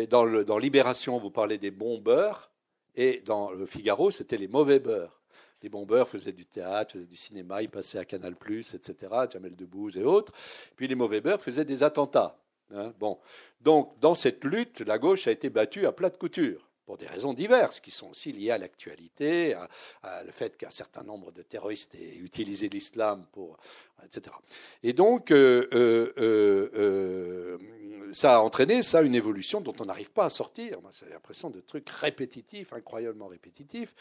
dans, Libération, vous parlez des bons beurs, et dans le Figaro, c'était les mauvais beurs. Les bons beurs faisaient du théâtre, faisaient du cinéma, ils passaient à Canal+, etc., Jamel Debbouze et autres. Puis les mauvais beurs faisaient des attentats. Hein. bon. Donc, dans cette lutte, la gauche a été battue à plat de couture pour des raisons diverses, qui sont aussi liées à l'actualité, à, le fait qu'un certain nombre de terroristes aient utilisé l'islam pour, etc. Et donc, euh, euh, euh, ça a entraîné ça une évolution dont on n'arrive pas à sortir. C'est l'impression de trucs répétitifs, incroyablement répétitifs,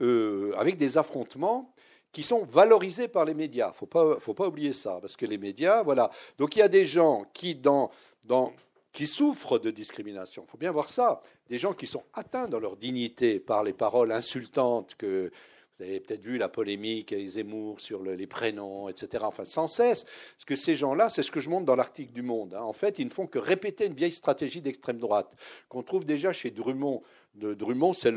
avec des affrontements qui sont valorisés par les médias. Faut pas, faut pas oublier ça, parce que les médias, voilà. Donc il y a des gens qui dans dans qui souffrent de discrimination. Il faut bien voir ça. Des gens qui sont atteints dans leur dignité par les paroles insultantes que vous avez peut-être vu la polémique avec Zemmour sur les prénoms, etc. Enfin, sans cesse. Parce que ces gens-là, c'est ce que je montre dans l'article du Monde. Hein. En fait, ils ne font que répéter une vieille stratégie d'extrême droite qu'on trouve déjà chez Drummond de Drummond, c'est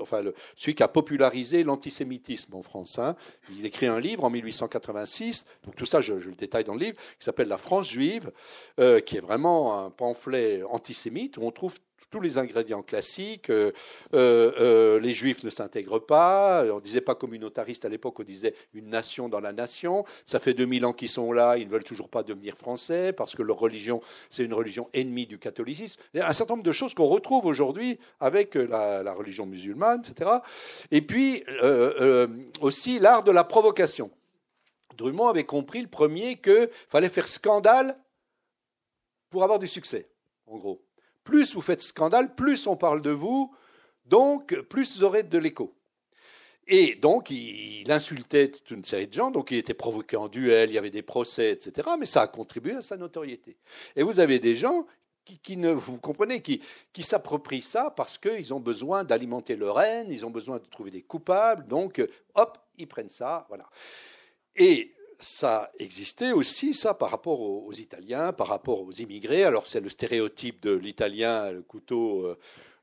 enfin, celui qui a popularisé l'antisémitisme en France. Hein. Il écrit un livre en 1886, donc tout ça je, le détaille dans le livre, qui s'appelle La France juive, euh, qui est vraiment un pamphlet antisémite où on trouve tous les ingrédients classiques. Euh, euh, euh, les juifs ne s'intègrent pas. On ne disait pas communautariste à l'époque, on disait une nation dans la nation. Ça fait 2000 ans qu'ils sont là, ils ne veulent toujours pas devenir français parce que leur religion, c'est une religion ennemie du catholicisme. Il y a un certain nombre de choses qu'on retrouve aujourd'hui avec la, religion musulmane, etc. Et puis aussi l'art de la provocation. Drummond avait compris le premier qu'il fallait faire scandale pour avoir du succès, en gros plus vous faites scandale, plus on parle de vous, donc plus vous aurez de l'écho. Et donc, il insultait toute une série de gens, donc il était provoqué en duel, il y avait des procès, etc. Mais ça a contribué à sa notoriété. Et vous avez des gens qui, ne, vous comprenez, qui, qui s'approprient ça parce qu'ils ont besoin d'alimenter leur haine, ils ont besoin de trouver des coupables, donc hop, ils prennent ça, voilà. Et ça existait aussi, ça, par rapport aux, Italiens, par rapport aux immigrés. Alors, c'est le stéréotype de l'Italien, le couteau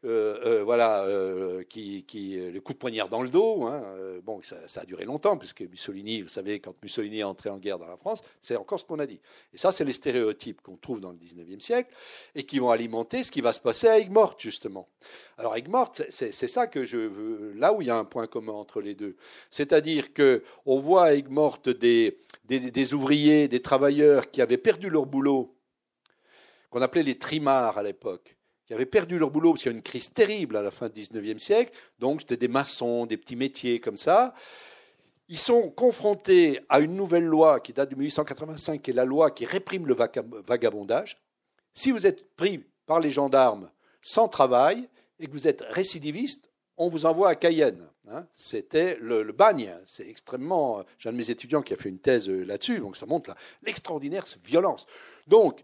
euh, euh, voilà, euh, qui, qui, le coup de poignard dans le dos. Hein, bon, ça, a duré longtemps, puisque Mussolini, vous savez, quand Mussolini est entré en guerre dans la France, c'est encore ce qu'on a dit. Et ça, c'est les stéréotypes qu'on trouve dans le 19e siècle et qui vont alimenter ce qui va se passer à Aigues-Mortes, justement. Alors, Aigues-Mortes, c'est ça que je veux, là où il y a un point commun entre les deux. C'est-à-dire qu'on voit à Aigues-Mortes des, des, des ouvriers, des travailleurs qui avaient perdu leur boulot, qu'on appelait les trimards à l'époque qui avaient perdu leur boulot parce qu'il y a une crise terrible à la fin du XIXe siècle. Donc, c'était des maçons, des petits métiers comme ça. Ils sont confrontés à une nouvelle loi qui date de 1885, qui est la loi qui réprime le vagabondage. Si vous êtes pris par les gendarmes sans travail et que vous êtes récidiviste, on vous envoie à Cayenne. Hein. C'était le, bagne. C'est extrêmement. J'ai un de mes étudiants qui a fait une thèse là-dessus, donc ça montre l'extraordinaire violence. Donc,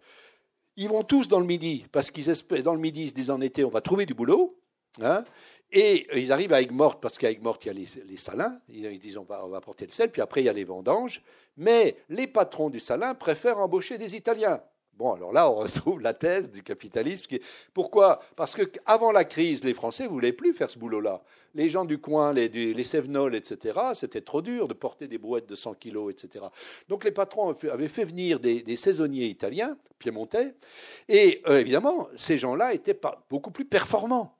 ils vont tous dans le midi, parce qu'ils espèrent, dans le midi, ils se disent en été, on va trouver du boulot. Hein, et ils arrivent à Aigues-Mortes, parce qu'à Aigues-Mortes, il y a les, salins. Ils, disent on va, on va apporter le sel, puis après, il y a les vendanges. Mais les patrons du salin préfèrent embaucher des Italiens. Bon, alors là, on <laughs> retrouve la thèse du capitalisme. Pourquoi? Parce qu'avant la crise, les Français voulaient plus faire ce boulot-là. Les gens du coin, les, les etc., c'était trop dur de porter des brouettes de 100 kilos, etc. Donc les patrons avaient fait venir des, saisonniers italiens, piémontais, et euh, évidemment, ces gens-là étaient beaucoup plus performants,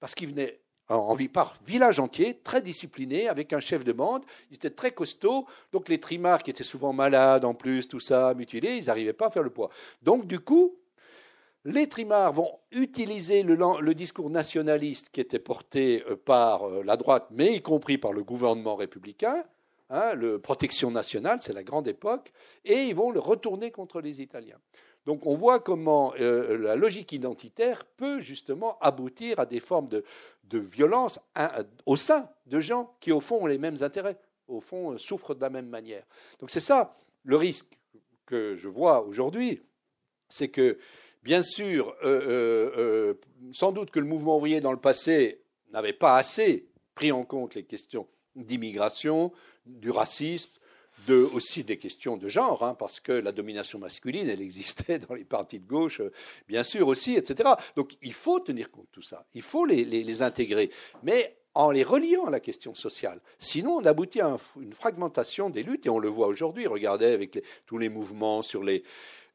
parce qu'ils venaient en, par village entier, très discipliné, avec un chef de bande. Ils étaient très costauds. Donc les trimards, qui étaient souvent malades en plus, tout ça, mutilés, ils n'arrivaient pas à faire le poids. Donc du coup, les trimards vont utiliser le, discours nationaliste qui était porté euh, par euh, la droite, mais y compris par le gouvernement républicain, hein, le protection nationale, c'est la grande époque, et ils vont le retourner contre les Italiens. Donc on voit comment euh, la logique identitaire peut justement aboutir à des formes de, violence au sein de gens qui au fond ont les mêmes intérêts, au fond souffrent de la même manière. Donc c'est ça le risque que je vois aujourd'hui, c'est que bien sûr, sans doute que le mouvement ouvrier dans le passé n'avait pas assez pris en compte les questions d'immigration, du racisme, aussi des questions de genre, hein, parce que la domination masculine, elle existait dans les partis de gauche, euh, bien sûr aussi, etc. Donc il faut tenir compte de tout ça, il faut les, intégrer, mais en les reliant à la question sociale. Sinon, on aboutit à une fragmentation des luttes, et on le voit aujourd'hui. Regardez avec tous les mouvements sur les,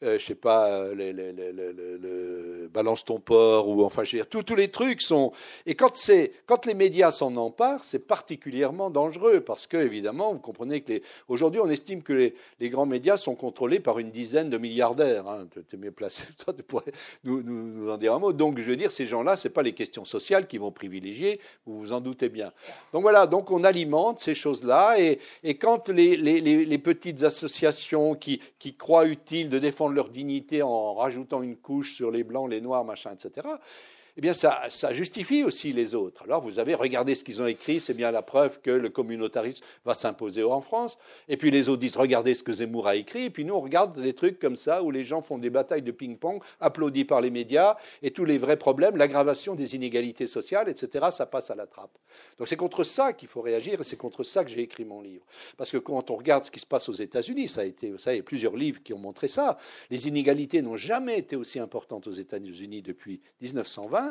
euh, je sais pas, euh, le, balance ton port ou enfin, je veux dire, tous les trucs sont. Et quand c'est, quand les médias s'en emparent, c'est particulièrement dangereux parce que évidemment, vous comprenez que les... aujourd'hui, on estime que les, les, grands médias sont contrôlés par une dizaine de milliardaires. Hein. Tu es mieux placé, <laughs> toi, tu pourrais nous, nous, en dire un mot. Donc, je veux dire, ces gens-là, c'est pas les questions sociales qui vont privilégier. Vous vous en doutez bien. Donc voilà, donc on alimente ces choses-là et, et quand les, les, petites associations qui, qui croient utile de défendre leur dignité en rajoutant une couche sur les blancs, les noirs, machin, etc eh bien, ça, justifie aussi les autres. Alors, vous avez regardé ce qu'ils ont écrit, c'est bien la preuve que le communautarisme va s'imposer en France. Et puis les autres disent, regardez ce que Zemmour a écrit. Et puis nous, on regarde des trucs comme ça où les gens font des batailles de ping-pong, applaudis par les médias, et tous les vrais problèmes, l'aggravation des inégalités sociales, etc., ça passe à la trappe. Donc c'est contre ça qu'il faut réagir, et c'est contre ça que j'ai écrit mon livre. Parce que quand on regarde ce qui se passe aux États-Unis, ça a été, y a plusieurs livres qui ont montré ça. Les inégalités n'ont jamais été aussi importantes aux États-Unis depuis 1920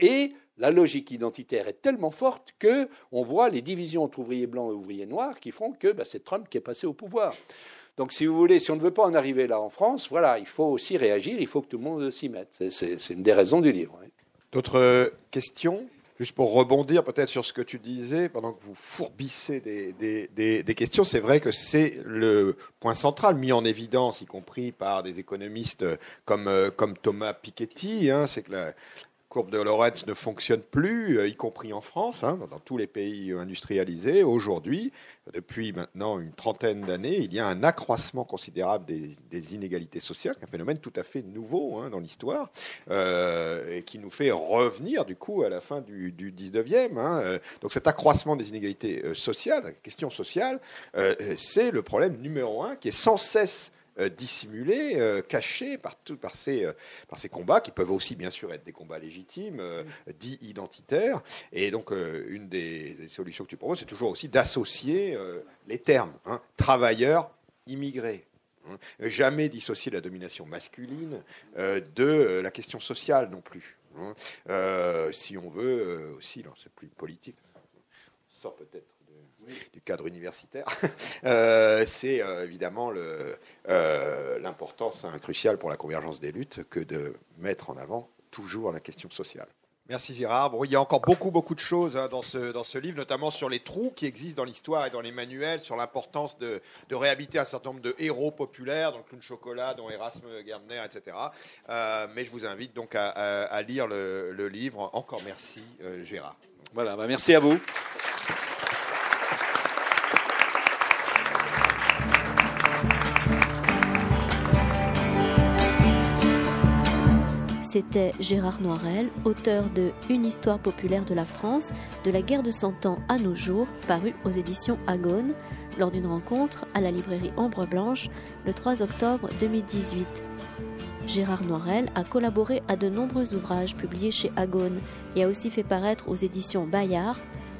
et la logique identitaire est tellement forte que on voit les divisions entre ouvriers blancs et ouvriers noirs qui font que bah, c'est Trump qui est passé au pouvoir. Donc, si vous voulez, si on ne veut pas en arriver là en France, voilà, il faut aussi réagir, il faut que tout le monde s'y mette. C'est une des raisons du livre. D'autres questions? Juste pour rebondir peut-être sur ce que tu disais, pendant que vous fourbissez des, questions, c'est vrai que c'est le point central mis en évidence, y compris par des économistes comme, comme Thomas Piketty, hein, c'est que la, courbe de Lorenz ne fonctionne plus, euh, y compris en France, hein, dans, tous les pays industrialisés. Aujourd'hui, depuis maintenant une trentaine d'années, il y a un accroissement considérable des, inégalités sociales, un phénomène tout à fait nouveau hein, dans l'histoire, euh, et qui nous fait revenir du coup à la fin du, du 19e. Hein. Euh, donc cet accroissement des inégalités sociales, la question sociale, c'est le problème numéro un qui est sans cesse euh, dissimulés, euh, cachés par, par, ces, euh, par ces combats, qui peuvent aussi bien sûr être des combats légitimes, dits identitaires. Et donc, une des, solutions que tu proposes, c'est toujours aussi d'associer les termes, hein, travailleurs, immigrés. Hein. Jamais dissocier la domination masculine de la question sociale non plus. Hein. si on veut aussi, c'est plus politique, on sort peut-être du cadre universitaire, <laughs> euh, c'est euh, évidemment euh, l'importance hein, cruciale pour la convergence des luttes que de mettre en avant toujours la question sociale. Merci Gérard. il y a encore beaucoup, beaucoup de choses hein, dans, ce, dans ce livre, notamment sur les trous qui existent dans l'histoire et dans les manuels, sur l'importance de, de, réhabiliter un certain nombre de héros populaires, donc Clown Chocolat, dont Erasme Gardner, etc. mais je vous invite donc à, lire le, livre. Encore merci Gérard. Voilà, bah, merci à vous. C'était Gérard Noirel, auteur de Une histoire populaire de la France, de la guerre de Cent Ans à nos jours, paru aux éditions Agone, lors d'une rencontre à la librairie Ombre Blanche le 3 octobre 2018. Gérard Noirel a collaboré à de nombreux ouvrages publiés chez Agone et a aussi fait paraître aux éditions Bayard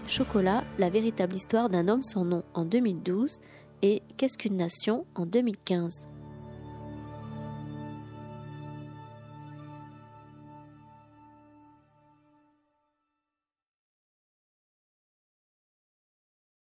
Chocolat, la véritable histoire d'un homme sans nom en 2012 et Qu'est-ce qu'une nation en 2015.